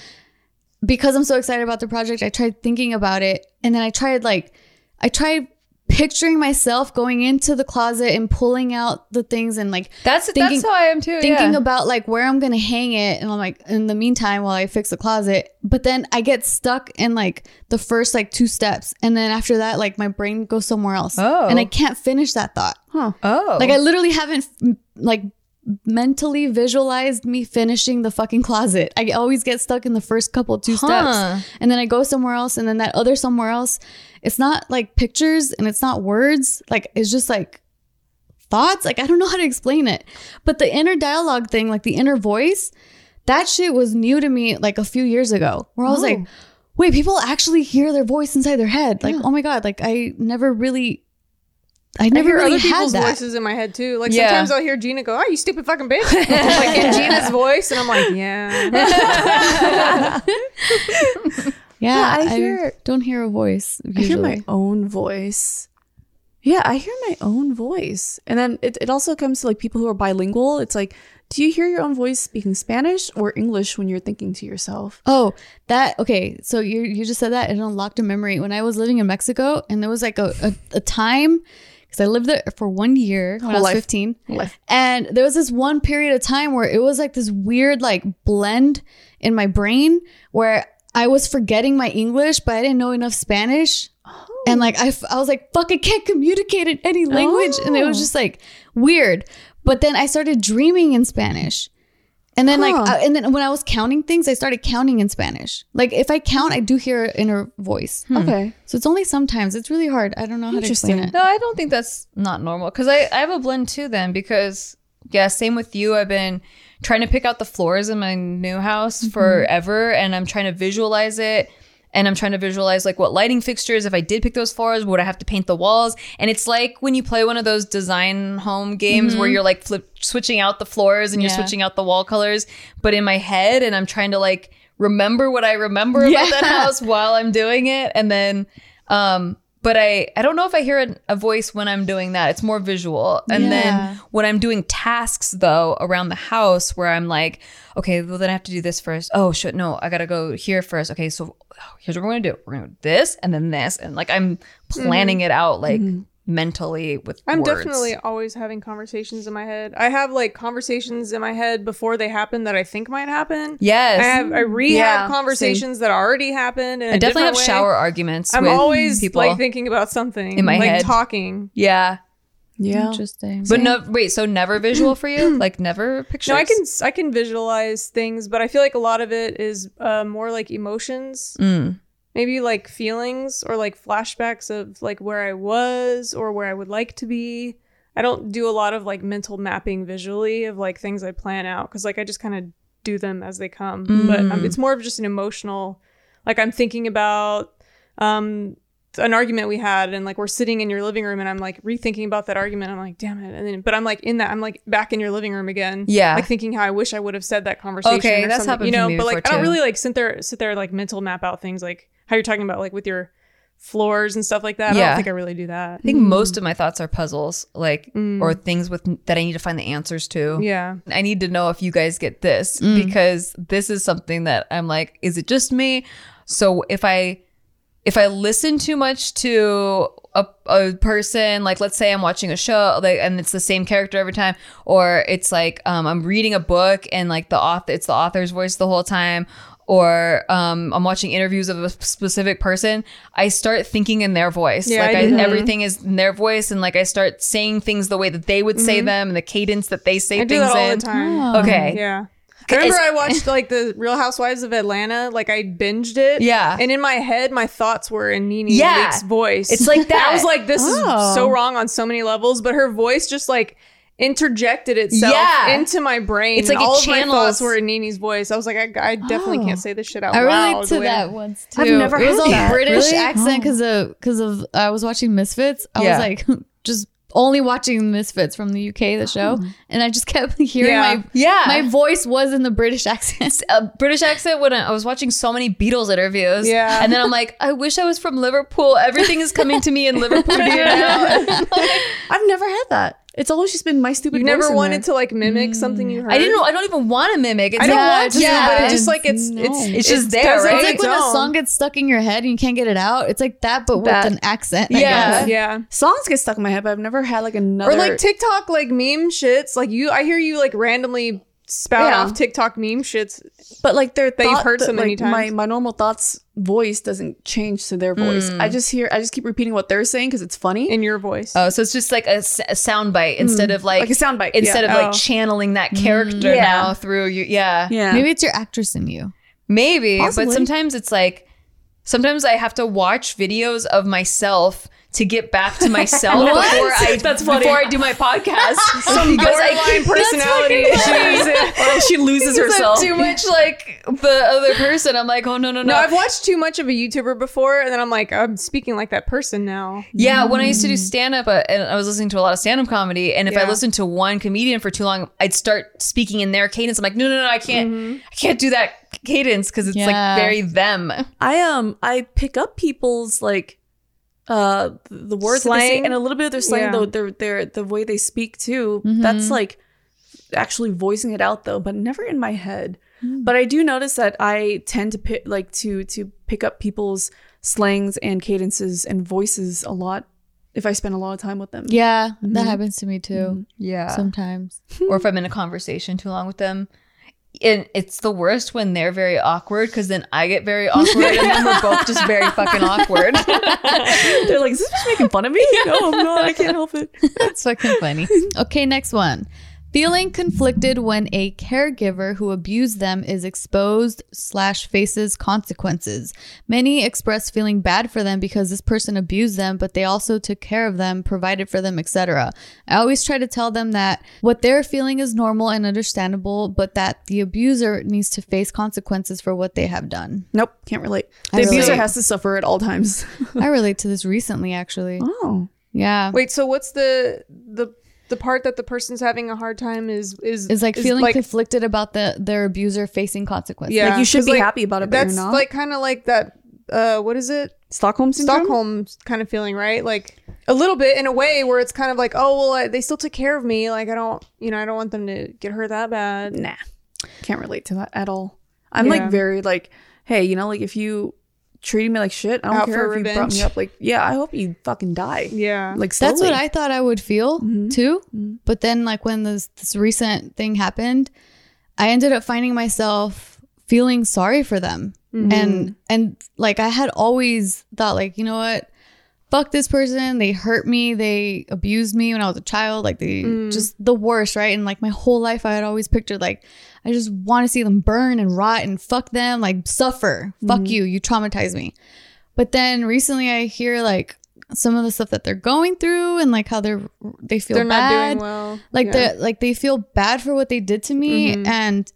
because i'm so excited about the project i tried thinking about it and then i tried like i tried picturing myself going into the closet and pulling out the things and like That's Thinking- that's how I am too. thinking yeah. about like where I'm gonna hang it, and I'm like, in the meantime, while I fix the closet. But then I get stuck in like the first like two steps, and then after that, like my brain goes somewhere else, Oh. and I oh. can't finish that thought. huh. oh, Like I oh. literally haven't like mentally visualized me finishing the fucking closet. I always get stuck in the first couple two Huh. steps, and then I go somewhere else, and then that other somewhere else. It's not like pictures and it's not words. Like it's just like thoughts. Like I don't know how to explain it. But the inner dialogue thing, like the inner voice, that shit was new to me like a few years ago. Where I was like, oh. wait, people actually hear their voice inside their head. Like, oh my god, like I never really. I I never hear really other had people's that. voices in my head too. Like Yeah. sometimes I'll hear Gina go, "Oh, you stupid fucking bitch!" like in Gina's voice, and I'm like, "Yeah." Yeah, I hear- don't hear a voice I hear my own voice. Yeah, I hear my own voice. And then it, it also comes to like people who are bilingual. It's like, do you hear your own voice speaking Spanish or English when you're thinking to yourself? Oh, that okay. So you you just said that it unlocked a memory when I was living in Mexico, and there was like a a, a time because I lived there for one year when I Whole was life. 15. Life. And there was this one period of time where it was like this weird like blend in my brain where I was forgetting my English, but I didn't know enough Spanish. And like I, I was like, fuck, I can't communicate in any language. And it was oh. just like weird. But then I started dreaming in Spanish. And then like, uh, and then when I was counting things, I started counting in Spanish. Like if I count, I do hear an inner voice. Hmm. Hmm. Okay. So it's only sometimes. It's really hard. I don't know how to explain it. No, I don't think that's not normal because I, I have a blend too then because yeah, same with you. I've been trying to pick out the floors in my new house mm-hmm. forever and I'm trying to visualize it and I'm trying to visualize like what lighting fixtures if I did pick those floors would I have to paint the walls? And it's like when you play one of those design home games where you're like flip switching out the floors and you're Yeah. switching out the wall colors but in my head and I'm trying to like remember what I remember about that house while I'm doing it and then um but I I don't know if I hear a, a voice when I'm doing that. It's more visual. And Yeah. then when I'm doing tasks though around the house where I'm like, okay, well then I have to do this first. Oh shit, no, I gotta go here first. Okay, so oh, here's what we're gonna do. We're gonna do this and then this, and like I'm planning mm-hmm. it out like mm-hmm. Mentally with. I'm words. definitely always having conversations in my head. I have like conversations in my head before they happen that I think might happen. yes. I have I rehab Yeah, conversations that already happened. In I a definitely have way. shower arguments. I'm with always people. like thinking about something In my like head. talking. yeah, Yeah. Interesting. but no, wait. So never visual for you? Like never pictures? No, I can I can visualize things, but I feel like a lot of it is uh, more like emotions. Mm. Maybe like feelings or like flashbacks of like where I was or where I would like to be. I don't do a lot of like mental mapping visually of like things I plan out because like I just kind of do them as they come. But um, it's more of just an emotional, like I'm thinking about um an argument we had and like we're sitting in your living room and I'm like rethinking about that argument. I'm like, damn it. And then but I'm like in that I'm like back in your living room again. Yeah. Like thinking how I wish I would have said that conversation. Okay, or that's something, happened you know, but like I don't too. really like sit there sit there like mental map out things like how you're talking about like with your floors and stuff like that. I don't think I really do that. I think most of my thoughts are puzzles, like or things with that I need to find the answers to. Yeah. I need to know if you guys get this Mm. because this is something that I'm like, is it just me? So if I if I listen too much to a, a person, like let's say I'm watching a show, like and it's the same character every time, or it's like um, I'm reading a book and like the author, it's the author's voice the whole time, or um, I'm watching interviews of a specific person, I start thinking in their voice. Yeah, like I do that. everything is in their voice, and like I start saying things the way that they would say them and the cadence that they say Mm-hmm. I do things that all in. the time. Oh. Okay. Yeah. I remember I watched like the Real Housewives of Atlanta, like I binged it. Yeah. And in my head, my thoughts were in Nene Yeah. Leakes' voice. It's like that. I was like, this Oh. is so wrong on so many levels, but her voice just like interjected itself Yeah. into my brain. It's like it all of my thoughts were in Nene's voice. I was like, I, I definitely Oh. can't say this shit out I loud. relate the to way- that once too. I've never it was had all that. British Really? accent oh. because of because of I was watching Misfits. I Yeah. was like just only watching Misfits from the UK, the show, oh. and I just kept hearing Yeah. my Yeah. my voice was in the British accent. a uh, British accent when I I was watching so many Beatles interviews. Yeah. And then I'm like, I wish I was from Liverpool. Everything is coming to me in Liverpool. I've never had that. It's always just been my stupid. You voice never in wanted there. to like mimic mm. something you heard. I didn't know. I don't even want to mimic. It's I don't like, want to, yeah, but it's- just like it's no. it's It's just there, does right? on It's like its when a song gets stuck in your head and you can't get it out. It's like that, but That- with an accent. Yeah. yeah. songs get stuck in my head, but I've never had like another. Or like TikTok like meme shits. Like you I hear you like randomly spout Yeah. off TikTok meme shits. but like their that you've heard so many like, My times. my normal thoughts voice doesn't change to their voice. Hmm. I just hear. I just keep repeating what they're saying because it's funny. in your voice. Oh, so it's just like a sound bite hmm. instead of like, Like a sound bite, Instead yeah. of like Oh. channeling that hmm. character Yeah. now through you. Yeah. yeah, Maybe it's your actress in you. Maybe, Possibly. but sometimes it's like sometimes I have to watch videos of myself to get back to myself before I That's funny. before I do my podcast. Some Because I borderline keep- personality issues. or she loses Because I'm herself. too much like the other person. I'm like, oh no, no, no. No, I've watched too much of a YouTuber before, and then I'm like, I'm speaking like that person now. Yeah, when I used to do stand up, uh, and I was listening to a lot of stand up comedy, and if I listened to one comedian for too long, I'd start speaking in their cadence. I'm like, no, no, no, I can't, I can't do that cadence because it's Yeah. like very them. I um I pick up people's like uh the words that they say and a little bit of their slang Yeah. though their their the way they speak too. Mm-hmm. That's like actually voicing it out though, but never in my head. Hmm. But I do notice that I tend to pick like to to pick up people's slangs and cadences and voices a lot if I spend a lot of time with them. Yeah, that mm-hmm. happens to me too mm-hmm. Yeah. sometimes. or if I'm in a conversation too long with them. And it's the worst when they're very awkward because then I get very awkward and then we're both just very fucking awkward. They're like, is this just making fun of me? No, I'm not. I can't help it. That's fucking funny. Okay, next one. Feeling conflicted when a caregiver who abused them is exposed slash faces consequences. Many express feeling bad for them because this person abused them, but they also took care of them, provided for them, etc. I always try to tell them that what they're feeling is normal and understandable, but that the abuser needs to face consequences for what they have done. Nope, can't relate. I The abuser relate. has to suffer at all times. I relate to this recently, actually. Oh. Yeah. Wait, so what's the the the part that the person's having a hard time is is Is like feeling conflicted about the their abuser facing consequences. yeah, Like, you should be like, happy about it, but you're That's not. like kind of like that. Uh, what is it? Stockholm syndrome? Stockholm kind of feeling, right? Like a little bit in a way where it's kind of like, oh well, I, they still took care of me. Like I don't, you know, I don't want them to get hurt that bad. Nah. Can't relate to that at all. I'm Yeah. like very like, hey, you know, like if you treated me like shit, I don't Out care for if you brought me up. Like, yeah, I hope you fucking die. Yeah, Like slowly. That's what I thought I would feel Mm-hmm. too. But then, like when this this recent thing happened, I ended up finding myself feeling sorry for them, Mm-hmm. and and like I had always thought, like you know what, fuck this person. They hurt me. They abused me when I was a child. Like they Mm. just the worst, right? And like my whole life, I had always pictured like I just want to see them burn and rot and fuck them, like suffer. Fuck Mm-hmm. you. You traumatize me. But then recently, I hear like some of the stuff that they're going through and like how they're they feel they're not bad. doing well. Like yeah. Mm-hmm. they like they feel bad for what they did to me, and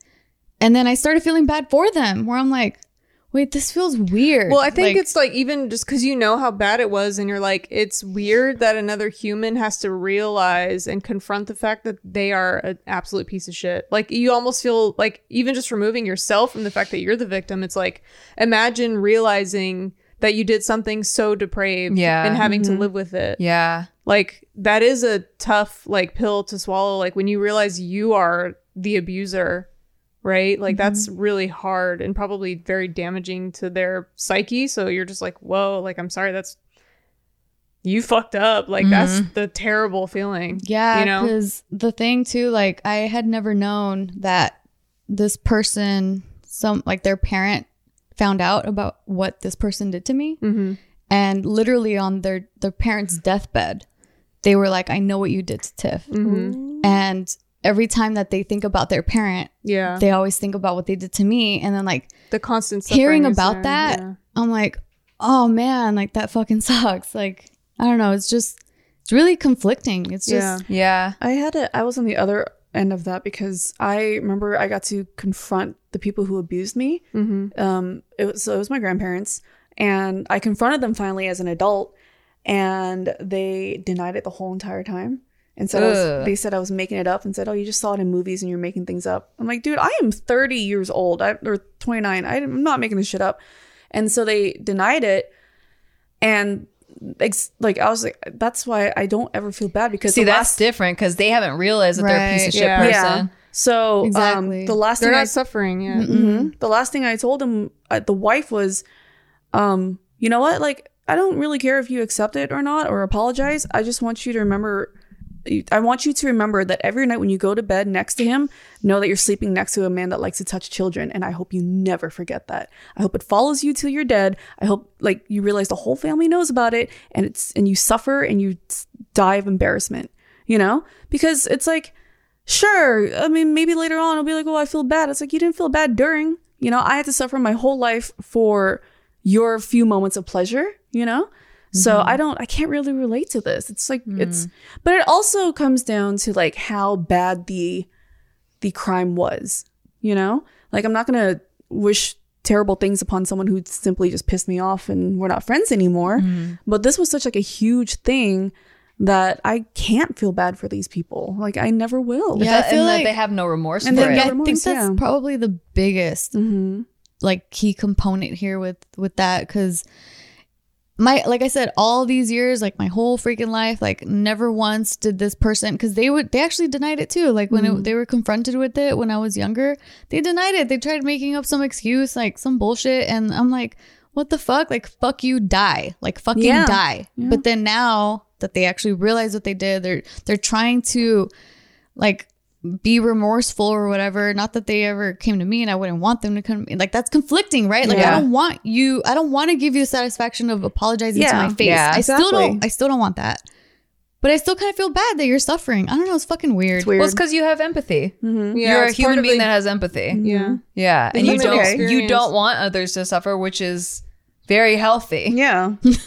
and then I started feeling bad for them. Where I'm like, wait, this feels weird. Well, I think Like, it's like even just because you know how bad it was, and you're like, it's weird that another human has to realize and confront the fact that they are an absolute piece of shit. Like, you almost feel like even just removing yourself from the fact that you're the victim, it's like, imagine realizing that you did something so depraved Yeah. and having to mm-hmm. live with it. yeah. Like, that is a tough, like, pill to swallow. Like, when you realize you are the abuser right? Like that's really hard and probably very damaging to their psyche. So you're just like, whoa, like I'm sorry, that's you fucked up. Like that's the terrible feeling. Yeah, you know. because the thing too, like I had never known that this person, some like their parent, found out about what this person did to me, Mm-hmm. and literally on their their parents' deathbed, they were like, "I know what you did to Tiff," Mm-hmm. and every time that they think about their parent, Yeah, they always think about what they did to me, and then like the constant hearing about there. that, Yeah. I'm like, "Oh man, like that fucking sucks." Like I don't know, it's just it's really conflicting. It's just Yeah. Yeah. I had it. I was on the other end of that because I remember I got to confront the people who abused me. Mm-hmm. Um, it was so it was my grandparents, and I confronted them finally as an adult, and they denied it the whole entire time. And said I was, they said I was making it up and said, "Oh, you just saw it in movies and you're making things up." I'm like, dude, I am 30 years old, I, or 29. I'm not making this shit up. And so they denied it, and ex- like I was like, that's why I don't ever feel bad because See, that's last different because they haven't realized that they're a piece of shit Yeah. person. yeah. So Exactly. um, the last They're thing I not suffering. Yeah. Mhm. The last thing I told him, uh, the wife was, um, you know what? Like, I don't really care if you accept it or not or apologize. I just want you to remember. I want you to remember that every night when you go to bed next to him, know that you're sleeping next to a man that likes to touch children. And I hope you never forget that. I hope it follows you till you're dead. I hope like you realize the whole family knows about it and it's and you suffer and you die of embarrassment. You know, because it's like sure i mean maybe later on i'll be like oh i feel bad it's like you didn't feel bad during you know i had to suffer my whole life for your few moments of pleasure you know so mm-hmm. i don't i can't really relate to this. It's like it's mm. but it also comes down to like how bad the the crime was you know? Like i'm not gonna wish terrible things upon someone who simply just pissed me off and we're not friends anymore. Mm-hmm. But this was such like a huge thing that i can't feel bad for these people. Like i never will. Yeah, I feel and that like- they have no remorse And for they- it. yeah, I remorse, think that's yeah. probably the biggest mm-hmm. like key component here with with that because my like I said, all these years, like my whole freaking life, like never once did this person because they would they actually denied it too. Like when it, mm-hmm. they were confronted with it when I was younger, they denied it. They tried making up some excuse, like some bullshit, and I'm like, what the fuck? Like fuck you, die. Like fucking Yeah. die. But then now that they actually realize what they did. They're they're trying to like be remorseful or whatever. Not that they ever came to me and I wouldn't want them to come. Like that's conflicting, right? Like I don't want you. I don't want to give you the satisfaction of apologizing to my face. Yeah, I still don't. I still don't want that. But I still kind of feel bad that you're suffering. I don't know. It's fucking weird. It's weird. Well, it's because you have empathy. Mm-hmm. Yeah, You're a human being the- that has empathy. Mm-hmm. Yeah. Yeah, The and you don't experience. you don't want others to suffer, which is very healthy. yeah. what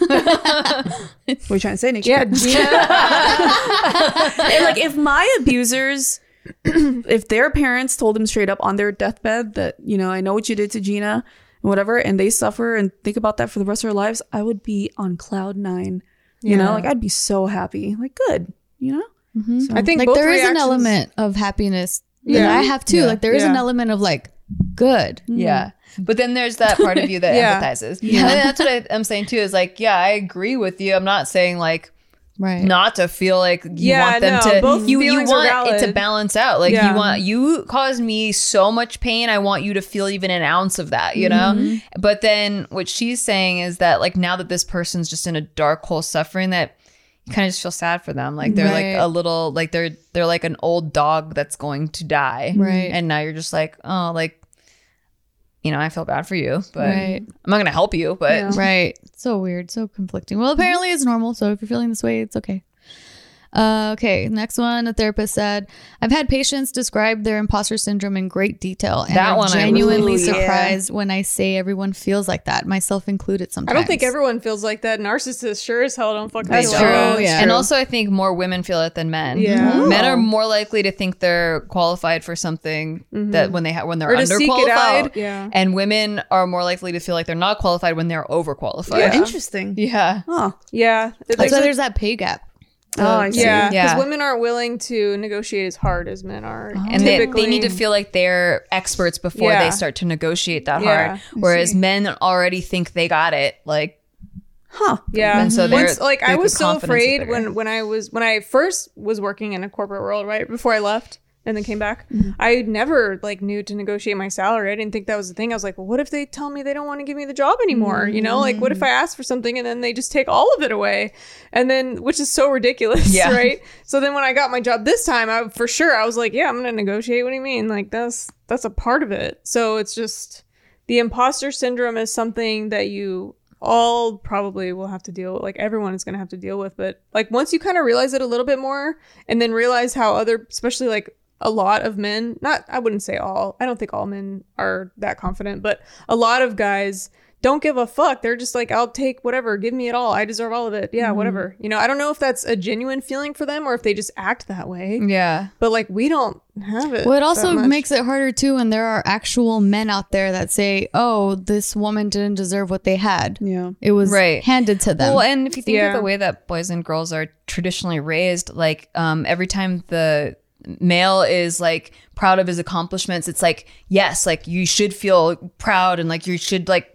are you trying to say, Nick? Yeah, Gina. And, like if my abusers if their parents told them straight up on their deathbed that you know i know what you did to gina and whatever and they suffer and think about that for the rest of their lives i would be on cloud nine you know like i'd be so happy like good you know mm-hmm. So- I think like both there is an element of happiness that Yeah. I have too. Yeah. Like there is an element of like good. Mm-hmm. Yeah. But then there's that part of you that Yeah. empathizes. And that's what I, I'm saying too is like, yeah, I agree with you. I'm not saying like Right. not to feel like you Yeah, want them no, to both you you want it to balance out. Like Yeah. you want you caused me so much pain. I want you to feel even an ounce of that, you know? Mm-hmm. But then what she's saying is that like now that this person's just in a dark hole suffering that you kind of just feel sad for them. Like they're like a little like they're they're like an old dog that's going to die. Right. And now you're just like, oh, like you know, I feel bad for you, but Right. I'm not gonna help you. But Yeah. Right. So weird. So conflicting. Well, apparently it's normal. So if you're feeling this way, it's okay. Uh, okay. Next one. A therapist said, "I've had patients describe their imposter syndrome in great detail, and That I'm one I- genuinely Ooh, yeah. surprised when I say everyone feels like that, myself included. Sometimes I don't think everyone feels like that. Narcissists sure as hell don't fucking That's feel true. like that. yeah. And also, I think more women feel it than men. Yeah. men are more likely to think they're qualified for something that when they ha- when they're Or to underqualified. Yeah. And women are more likely to feel like they're not qualified when they're overqualified. Yeah. interesting Yeah. oh Yeah. That's There's why there's that pay gap. Oh i see yeah. Because Yeah. women aren't willing to negotiate as hard as men are. Oh. And they, they need to feel like they're experts before Yeah. they start to negotiate that Yeah. hard. Whereas men already think they got it. Like, huh Yeah. And so they're- Once, like I was so afraid when when I was when I first was working in a corporate world, right? Before I left and then came back. Mm-hmm. I never like knew to negotiate my salary. I didn't think that was the thing. I was like, well, what if they tell me they don't want to give me the job anymore? You know, like what if I mm-hmm. ask for something and then they just take all of it away? And then which is so ridiculous, Yeah. right? So then when I got my job this time, I for sure I was like, yeah, I'm going to negotiate. What do you mean? Like that's that's a part of it. So it's just the imposter syndrome is something that you all probably will have to deal with like everyone is going to have to deal with but like once you kind of realize it a little bit more and then realize how other especially like a lot of men not i wouldn't say all i don't think all men are that confident but a lot of guys don't give a fuck they're just like i'll take whatever give me it all i deserve all of it yeah whatever you know i don't know if that's a genuine feeling for them or if they just act that way yeah. but like we don't have it Well, it also makes it harder too when there are actual men out there that say, "Oh, this woman didn't deserve what they had. yeah It was Right. handed to them." Well, and if you think Yeah. of the way that boys and girls are traditionally raised, like um, every time the male is like proud of his accomplishments, it's like yes, like you should feel proud and like you should like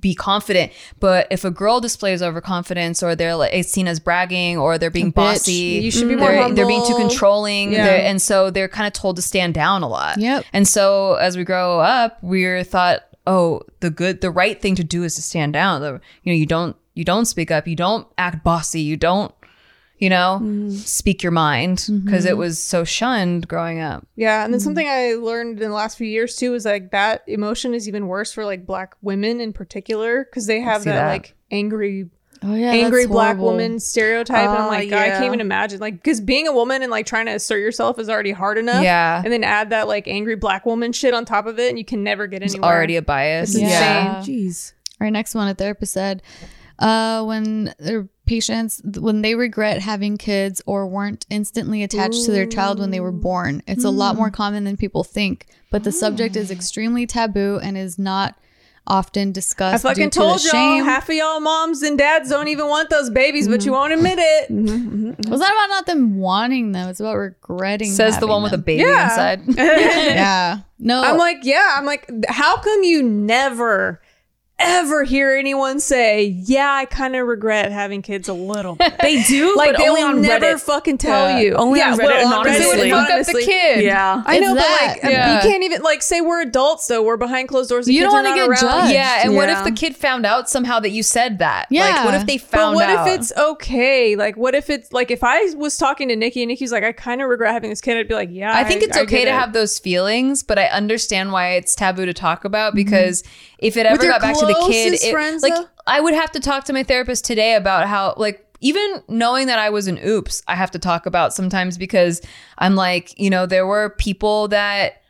be confident. But if a girl displays overconfidence or they're like it's seen as bragging or they're being bossy, You should be more they're, they're being too controlling, Yeah. and so they're kind of told to stand down a lot. Yep. And so as we grow up, we're thought, oh, the good, the right thing to do is to stand down. The, you know, you don't, you don't speak up. You don't act bossy. You don't, you know, speak your mind because it was so shunned growing up. Yeah, Mm-hmm. and then something I learned in the last few years too is like that emotion is even worse for like black women in particular because they have that, that. like angry, oh yeah, angry black horrible. woman stereotype. and I'm Ah, like, God, I can't even imagine like because being a woman and like trying to assert yourself is already hard enough. Yeah. and then add that like angry black woman shit on top of it, and you can never get It's anywhere. already a bias. It's Yeah. jeez Our next one, a therapist said, uh, when their patients, when they regret having kids or weren't instantly attached to their child when they were born, it's a lot more hmm. common than people think. But the subject is hmm. extremely taboo and is not often discussed. I fucking due to told the y'all, shame. half of y'all moms and dads don't even want those babies, but you mm-hmm. won't admit it. Mm-hmm, mm-hmm, Was that about not them wanting them? It's about regretting. Says the one with a them. baby Yeah. inside. yeah. No, I'm like, yeah. I'm like, how come you never, ever hear anyone say, "Yeah, I kind of regret having kids a little bit." They do, like but they only will on never Reddit. fucking tell Yeah. you. Only on Reddit anonymously. Reddit They would fuck up the kid. Yeah. I It's know, that, but like yeah. you can't even like say we're adults though. We're behind closed doors. The You kids don't wanna get around. judged. Yeah, and what if the kid found out somehow that you said that? Like, Yeah. what if they found? Out? Yeah. But what out? if it's okay? Like, what if it's like if I was talking to Nikki and Nikki's like, I kind of regret having this kid. I'd be like, yeah. I think it's I okay get to it. have those feelings, but I understand why it's taboo to talk about mm-hmm. because if it ever got back to the kid, it, friends, like though? I would have to talk to my therapist today about how like even knowing that I was an oops, I have to talk about sometimes because I'm like, you know, there were people that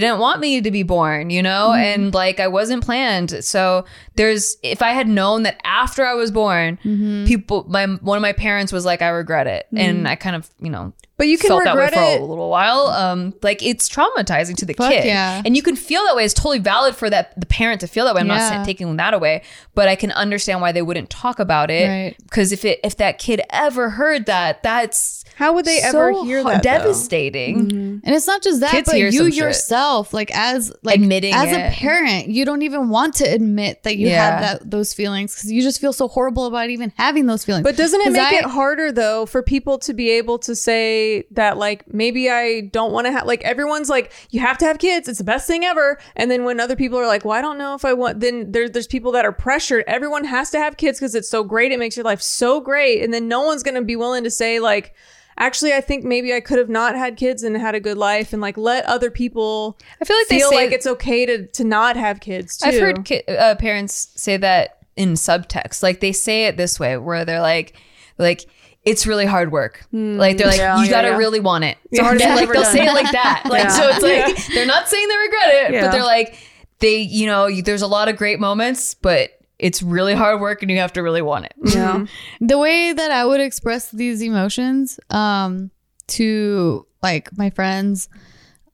didn't want me to be born, you know, Mm-hmm. and like I wasn't planned. So there's if I had known that after I was born, Mm-hmm. people my one of my parents was like I regret it. And I kind of, you know, But you can felt that way regret for it. a little while. Um, like it's traumatizing to the Fuck kid, yeah. and you can feel that way. It's totally valid for that the parent to feel that way. I'm not Yeah. sa- taking that away, but I can understand why they wouldn't talk about it. Right. Because if it if that kid ever heard that, that's How would they so ever hear hard- that? though? devastating. Mm-hmm. And it's not just that, Kids but you some shit. yourself, like as like Admitting as it. a parent, you don't even want to admit that you Yeah. had that those feelings because you just feel so horrible about even having those feelings. But doesn't it make I- it harder though for people to be able to say that like maybe I don't want to have like everyone's like you have to have kids it's the best thing ever and then when other people are like well I don't know if I want then there's there's people that are pressured everyone has to have kids because it's so great it makes your life so great and then no one's gonna be willing to say like actually I think maybe I could have not had kids and had a good life and like let other people I feel like they feel say like it's okay to to not have kids too. I've heard ki- uh, parents say that in subtext. Like they say it this way, where they're like, like it's really hard work. Like they're like, Yeah, you yeah, gotta yeah. really want it. the hardest Yeah, like they'll done. say it like that. Like so, it's like they're not saying they regret it, but they're like they, you know, there's a lot of great moments, but it's really hard work, and you have to really want it. Yeah. the way that I would express these emotions um to like my friends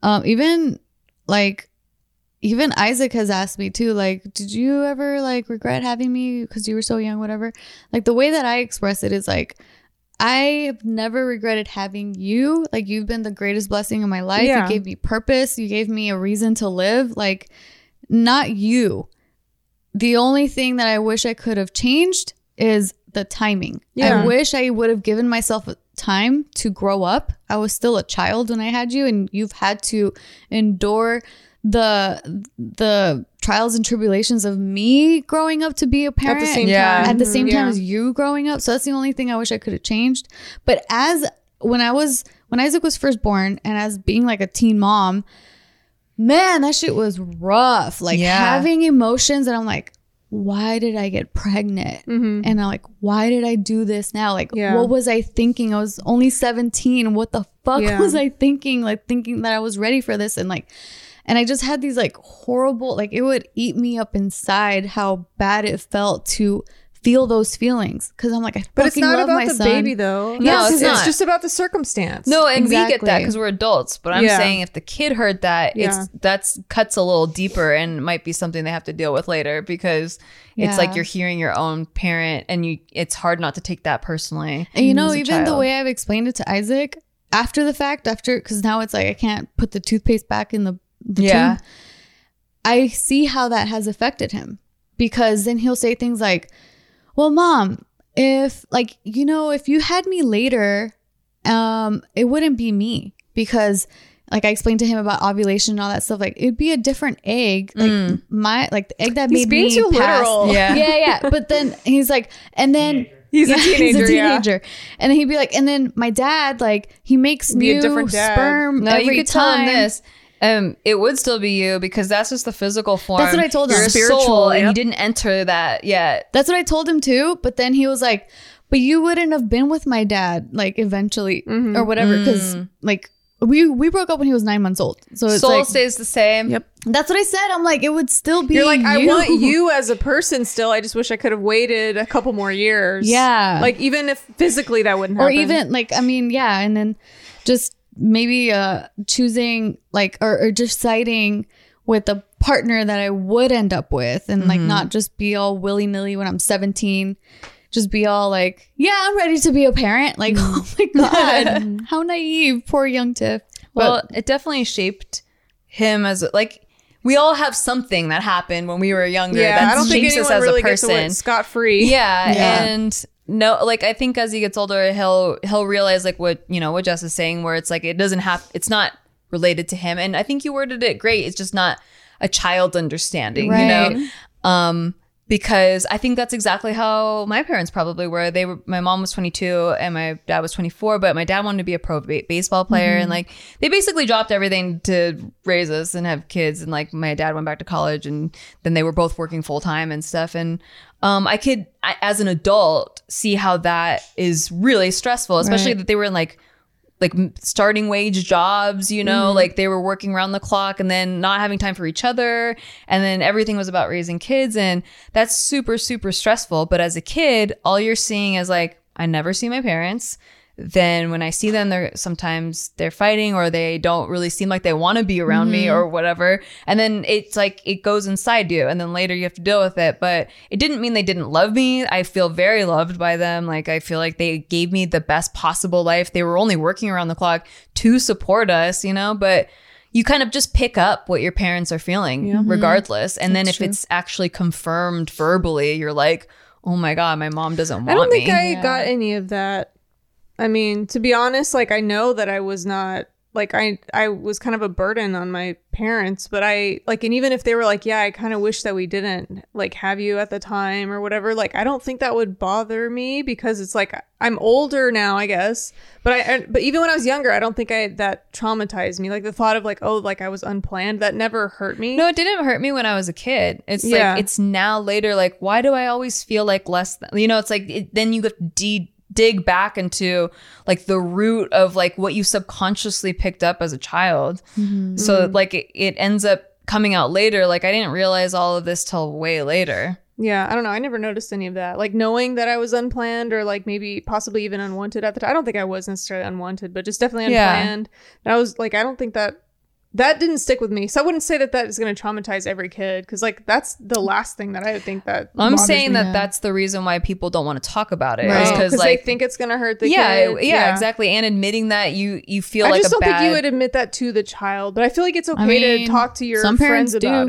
um even like even Isaac has asked me too like did you ever like regret having me because you were so young whatever like the way that I express it is like I have never regretted having you like you've been the greatest blessing in my life Yeah. you gave me purpose you gave me a reason to live like not you the only thing that I wish I could have changed is the timing. Yeah. I wish I would have given myself time to grow up. I was still a child when I had you and you've had to endure the the trials and tribulations of me growing up to be a parent at the same Yeah. time at the same time Yeah. as you growing up. So that's the only thing I wish I could have changed. But as when I was when Isaac was first born and as being like a teen mom, man, that shit was rough. Like Yeah. having emotions and I'm like, why did I get pregnant? Mm-hmm. And I'm like, why did I do this now? Like, Yeah. what was I thinking? I was only 17. What the fuck Yeah. was I thinking? Like thinking that I was ready for this and like and I just had these like horrible, like it would eat me up inside how bad it felt to feel those feelings. Cause I'm like, I but it's not love about the son. baby though No, it's it's, just about the circumstance No, and we get that because we're adults. But I'm Yeah. saying if the kid heard that, Yeah. it's that's cuts a little deeper and might be something they have to deal with later because it's like you're hearing your own parent, and you it's hard not to take that personally. And you know, even the way I've explained it to Isaac after the fact, after because now it's like I can't put the toothpaste back in the, the Yeah. tube. I see how that has affected him because then he'll say things like, "Well, mom, if like you know, if you had me later, um, it wouldn't be me because." Like I explained to him about ovulation and all that stuff, like it'd be a different egg. Like my like the egg that He's made being me too pass- literal. Yeah. yeah, yeah. But then he's like, and then He's a teenager, yeah. teenager. And then he'd be like, and then my dad, like, he makes Be a new different sperm No, every you could tell time. him this. Um, it would still be you because that's just the physical form. That's what I told him. You're a Spiritual, soul, and you didn't enter that yet. That's what I told him too. But then he was like, but you wouldn't have been with my dad, like, eventually Mm-hmm. or whatever. Cause, like, we we broke up when he was nine months old. So it's Soul like, stays the same. Yep. that's what I said. I'm like, it would still be You're like, I you. want you as a person still. I just wish I could have waited a couple more years. Yeah. Like even if physically that wouldn't or even like i mean yeah and then just maybe uh choosing like or, or deciding with a partner that i would end up with and like not just be all willy-nilly when i'm 17 just be all like yeah i'm ready to be a parent. Like oh my god. How naive. Poor young tiff. Well, it definitely shaped him as like we all have something that happened when we were younger Yeah, that I don't think shapes us as really a person. away scot free. Yeah, Yeah. and no, like I think as he gets older, he'll he'll realize like what you know what Jess is saying, where it's like it doesn't have, it's not related to him, and I think you worded it great. It's just not a child understanding, you know. Um, because I think that's exactly how my parents probably were. They were my mom was 22 and my dad was 24, but my dad wanted to be a pro ba- baseball player and like they basically dropped everything to raise us and have kids and like my dad went back to college and then they were both working full time and stuff and um I could I, as an adult see how that is really stressful, especially Right. that they were in like like starting wage jobs, you know, mm-hmm. like they were working around the clock and then not having time for each other. And then everything was about raising kids. And that's super, super stressful. But as a kid, all you're seeing is like, I never see my parents. Then when I see them, they're sometimes they're fighting or they don't really seem like they want to be around me mm-hmm. or whatever. And then it's like it goes inside you. And then later you have to deal with it. But it didn't mean they didn't love me. I feel very loved by them. Like I feel like they gave me the best possible life. They were only working around the clock to support us, you know, but you kind of just pick up what your parents are feeling mm-hmm. regardless. And then if it's actually confirmed verbally, you're like, oh my God, my mom doesn't want me. I don't think me. I got any of that. I mean, to be honest, like I know that I was not like I I was kind of a burden on my parents, but I like and even if they were like, yeah, I kind of wish that we didn't like have you at the time or whatever, like I don't think that would bother me because it's like I'm older now, I guess. But I I- but even when I was younger, I don't think I that traumatized me. Like the thought of like, oh, like I was unplanned, that never hurt me. No, it didn't hurt me when I was a kid. It's Yeah. like it's now later. Like, why do I always feel like less? Than, you know, it's like it, then you have to de- dig back into like the root of like what you subconsciously picked up as a child. Mm-hmm. So like it, it ends up coming out later. Like I didn't realize all of this till way later. Yeah, I don't know. I never noticed any of that. Like knowing that I was unplanned or like maybe possibly even unwanted at the time. I don't think I was necessarily unwanted, but just definitely Yeah. unplanned. And I was like, I don't think that that didn't stick with me. So I wouldn't say that that is going to traumatize every kid because like that's the last thing that I would think that. I'm saying me. that that's the reason why people don't want to talk about it. Right. is Oh, because they like think it's going to hurt the yeah, kid. yeah, exactly. And admitting that you you feel I like just a don't bad. think you would admit that to the child, but I feel like it's okay mean, to talk to your some friends parents about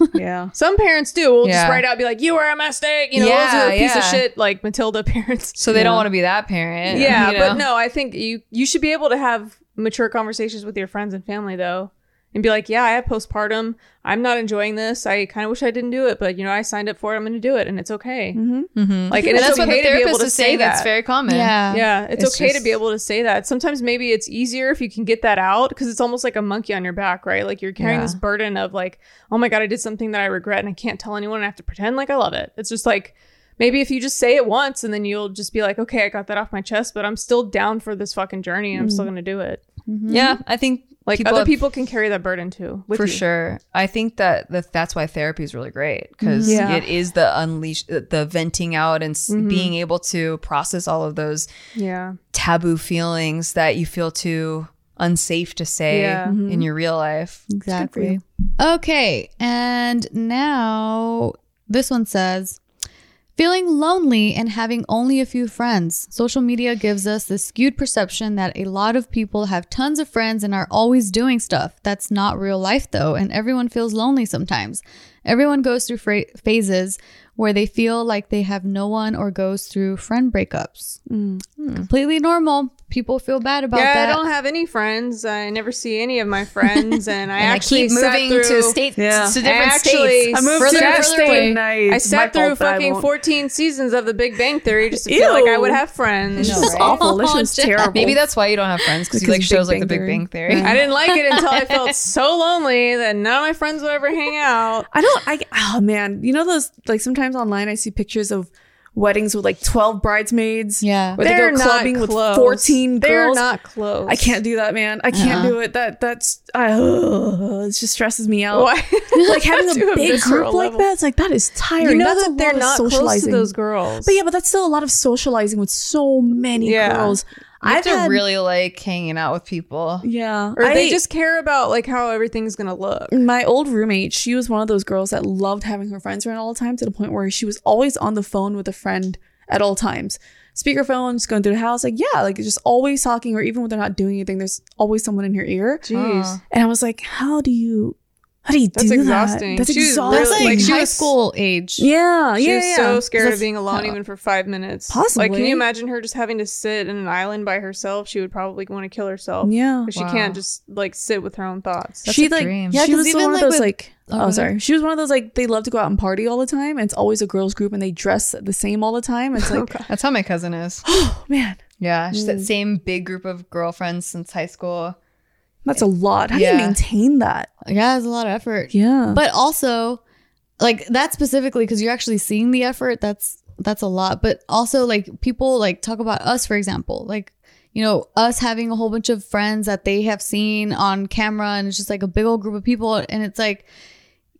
it. yeah. Some parents do. We'll Yeah. just write out, be like, "You were a mistake," you know, Yeah, those are a piece of shit like Matilda parents. so they don't want to be that parent. Yeah, you but no, I think you you should be able to have mature conversations with your friends and family though. And be like, yeah, I have postpartum. I'm not enjoying this. I kind of wish I didn't do it, but you know, I signed up for it. I'm going to do it, and it's okay. Mm-hmm. mm-hmm. mm-hmm. Like, and and it's what okay the to be able therapist to is say saying. That's very common. Yeah. Yeah, it's, It's okay to be able to say that. Sometimes maybe it's easier if you can get that out because it's almost like a monkey on your back, right? Like you're carrying Yeah. this burden of like, oh my god, I did something that I regret and I can't tell anyone. And I have to pretend like I love it. It's just like maybe if you just say it once and then you'll just be like, okay, I got that off my chest, but I'm still down for this fucking journey and I'm still mm-hmm. gonna do it. Yeah, I think Like people other have- people can carry that burden too. For you. sure. I think that, that that's why therapy is really great because mm-hmm. Yeah. it is the unleash, the venting out and s mm-hmm. being able to process all of those Yeah. taboo feelings that you feel too unsafe to say Yeah. in mm-hmm. your real life. Exactly. Okay. And now this one says feeling lonely and having only a few friends. Social media gives us the skewed perception that a lot of people have tons of friends and are always doing stuff. That's not real life though, and everyone feels lonely sometimes. Everyone goes through phases where they feel like they have no one or goes through friend breakups. Mm. Hmm. Completely normal. People feel bad about yeah, that. I don't have any friends. I never see any of my friends, and I And I actually keep sat moving through, to states Yeah. to I different actually- states. I moved Further to and the further state away. night. I sat through fucking 14 seasons of The Big Bang Theory just to feel like I would have friends. This is awful. This is terrible. Maybe that's why you don't have friends because you like Big shows like The Big Bang Theory. I didn't like it until I felt so lonely that none of my friends would ever hang out. I don't. I oh man, you know those like sometimes online I see pictures of weddings with like twelve bridesmaids. Yeah. where they They're go not clubbing with close. fourteen They're girls. not close. I can't do that, man. I can't Uh-uh. do it. That that's I, ugh, it just stresses me out. Why? Like having a big visceral group like that, it's like that is tiring. You know that's that they're lot of not close to socializing. those girls. But yeah, but that's still a lot of socializing with so many Yeah. girls. You have I've to had- really like hanging out with people. yeah. or they just care about like how everything's gonna look. my old roommate, she was one of those girls that loved having her friends around all the time to the point where she was always on the phone with a friend at all times. Speakerphone, just going through the house, like, yeah, like just always talking, or even when they're not doing anything, there's always someone in your ear. Jeez. And I was like, how do you How do you That's do exhausting. that? That's She was exhausting. That's like, Like, she high was- school age. yeah, She yeah, was yeah. so scared of being alone oh. even for five minutes. Possibly. Like, can you imagine her just having to sit in an island by herself? She would probably want to kill herself. Yeah. But she Wow. can't just like sit with her own thoughts. That's she a like dream. Yeah, she 'cause was even, one of like, those with- like Oh, oh, sorry she was one of those like they love to go out and party all the time and it's always a girls group and they dress the same all the time it's oh, like That's how my cousin is. oh man Yeah, she's that mm. same big group of girlfriends since high school. That's a lot how do you maintain that Yeah, it's a lot of effort. yeah But also, like that specifically, because you're actually seeing the effort. That's that's a lot. But also, like people like talk about us, for example, like you know us having a whole bunch of friends that they have seen on camera, and it's just like a big old group of people, and it's like.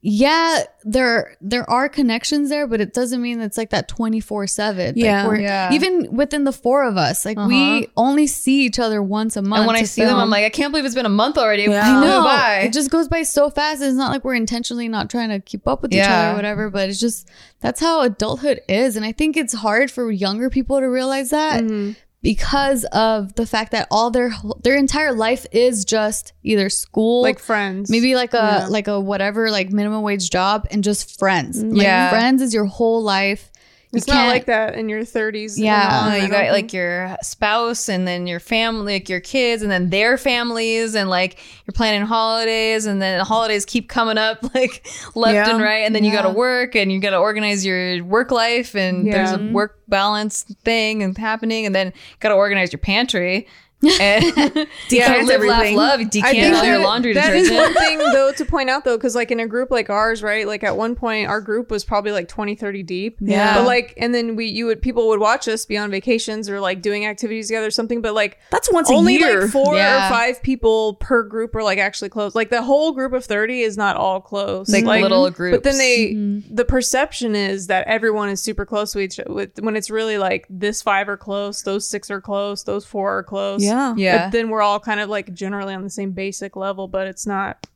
Yeah, there there are connections there, but it doesn't mean it's like that twenty four seven. Yeah. Yeah. Even within the four of us, like we only see each other once a month. And when I to see them, I'm like, I can't believe it's been a month already. Yeah. I know. by. It just goes by so fast. It's not like we're intentionally not trying to keep up with each other or whatever, but it's just that's how adulthood is. And I think it's hard for younger people to realize that Mm-hmm. Because of the fact that all their whole- their entire life is just either school, like friends. maybe like a Yeah. like a whatever like minimum wage job and just friends. Like Yeah. friends is your whole life. It's not like that in your 30s. Yeah. you got like your spouse and then your family, like your kids and then their families and like you're planning holidays and then the holidays keep coming up like left Yeah. and right and then you got to work and you got to organize your work life and there's a work balance thing and happening and then got to organize your pantry and yeah, Decant live, laugh, love, I decant think all your that- laundry that is detergent. one thing though to point out though because like in a group like ours right like at one point our group was probably like 20 30 deep Yeah. but like and then we you would people would watch us be on vacations or like doing activities together or something but like that's once only a year like four Yeah. or five people per group are like actually close like the whole group of 30 is not all close Like little groups. but then they mm-hmm. the perception is that everyone is super close with each with when it's really like this five are close those six are close those four are close yeah yeah. but then we're all kind of like generally on the same basic level, but it's not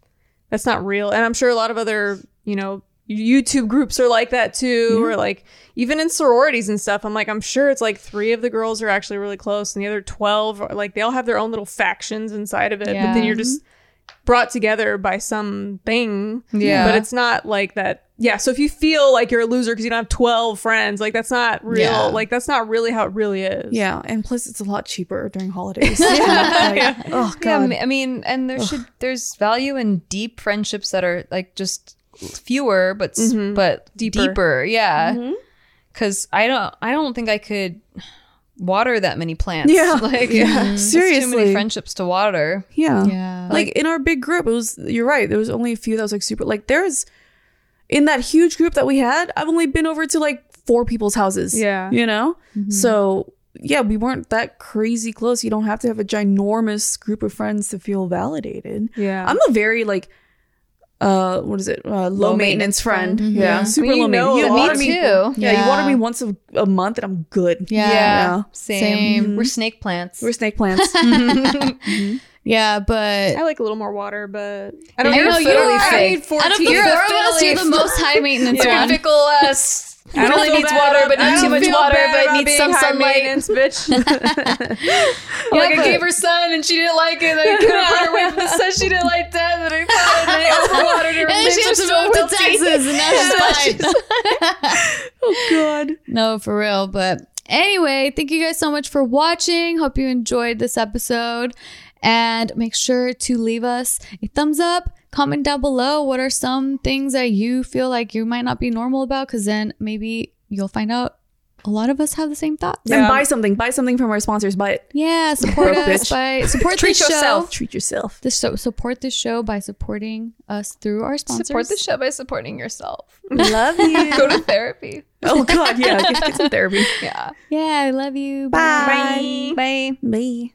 that's not real. And I'm sure a lot of other, you know, YouTube groups are like that too, mm-hmm. or like even in sororities and stuff. I'm like, I'm sure it's like three of the girls are actually really close, and the other twelve are like they all have their own little factions inside of it. But then you're just brought together by something. Yeah. But it's not like that. Yeah. So if you feel like you're a loser because you don't have 12 friends, like that's not real. Yeah. Like that's not really how it really is. yeah and plus it's a lot cheaper during holidays yeah. oh Yeah, god I mean, and there should there's value in deep friendships that are like just fewer but s mm-hmm. but Deeper. deeper. Yeah, mm-hmm. because I don't I don't think I could water that many plants. Yeah. like Yeah. it's too many friendships to water. yeah Yeah. like in our big group it was you're right there was only a few that was like super like there's in that huge group that we had i've only been over to like four people's houses Yeah. you know mm-hmm. so yeah we weren't that crazy close you don't have to have a ginormous group of friends to feel validated Yeah. i'm a very like uh what is it uh, low, maintenance, maintenance friend, friend. yeah I super mean, low maintenance a you lot water me too. yeah, you water Yeah. me once a, a month and i'm good Yeah. yeah Same. same We're snake plants. we're snake plants yeah, but I like a little more water, but I don't I know. know, You're you're I right. need 14. out of the four You're of a us, you're the most high maintenance Yeah. one. Fickle ass. I don't really needs water, but not too much water, but needs some sunlight. bitch. like I gave her sun and she didn't like it. I couldn't put her away from the sun. She didn't like that. And I thought and I overwatered her. And she things to move so to. Texas, and now she's fine. oh god No, for real. But anyway, thank you guys so much for watching. Hope you enjoyed this episode. And make sure to leave us a thumbs up. Comment down below what are some things that you feel like you might not be normal about, because then maybe you'll find out a lot of us have the same thoughts. and buy something buy something from our sponsors buy it Yeah, support us by support Treat this yourself. show. treat yourself This show support this show by supporting us through our sponsors. Support the show by supporting yourself. love you Go to therapy. oh god yeah get, get some therapy Yeah. Yeah, I love you. bye Bye. Bye. Bye.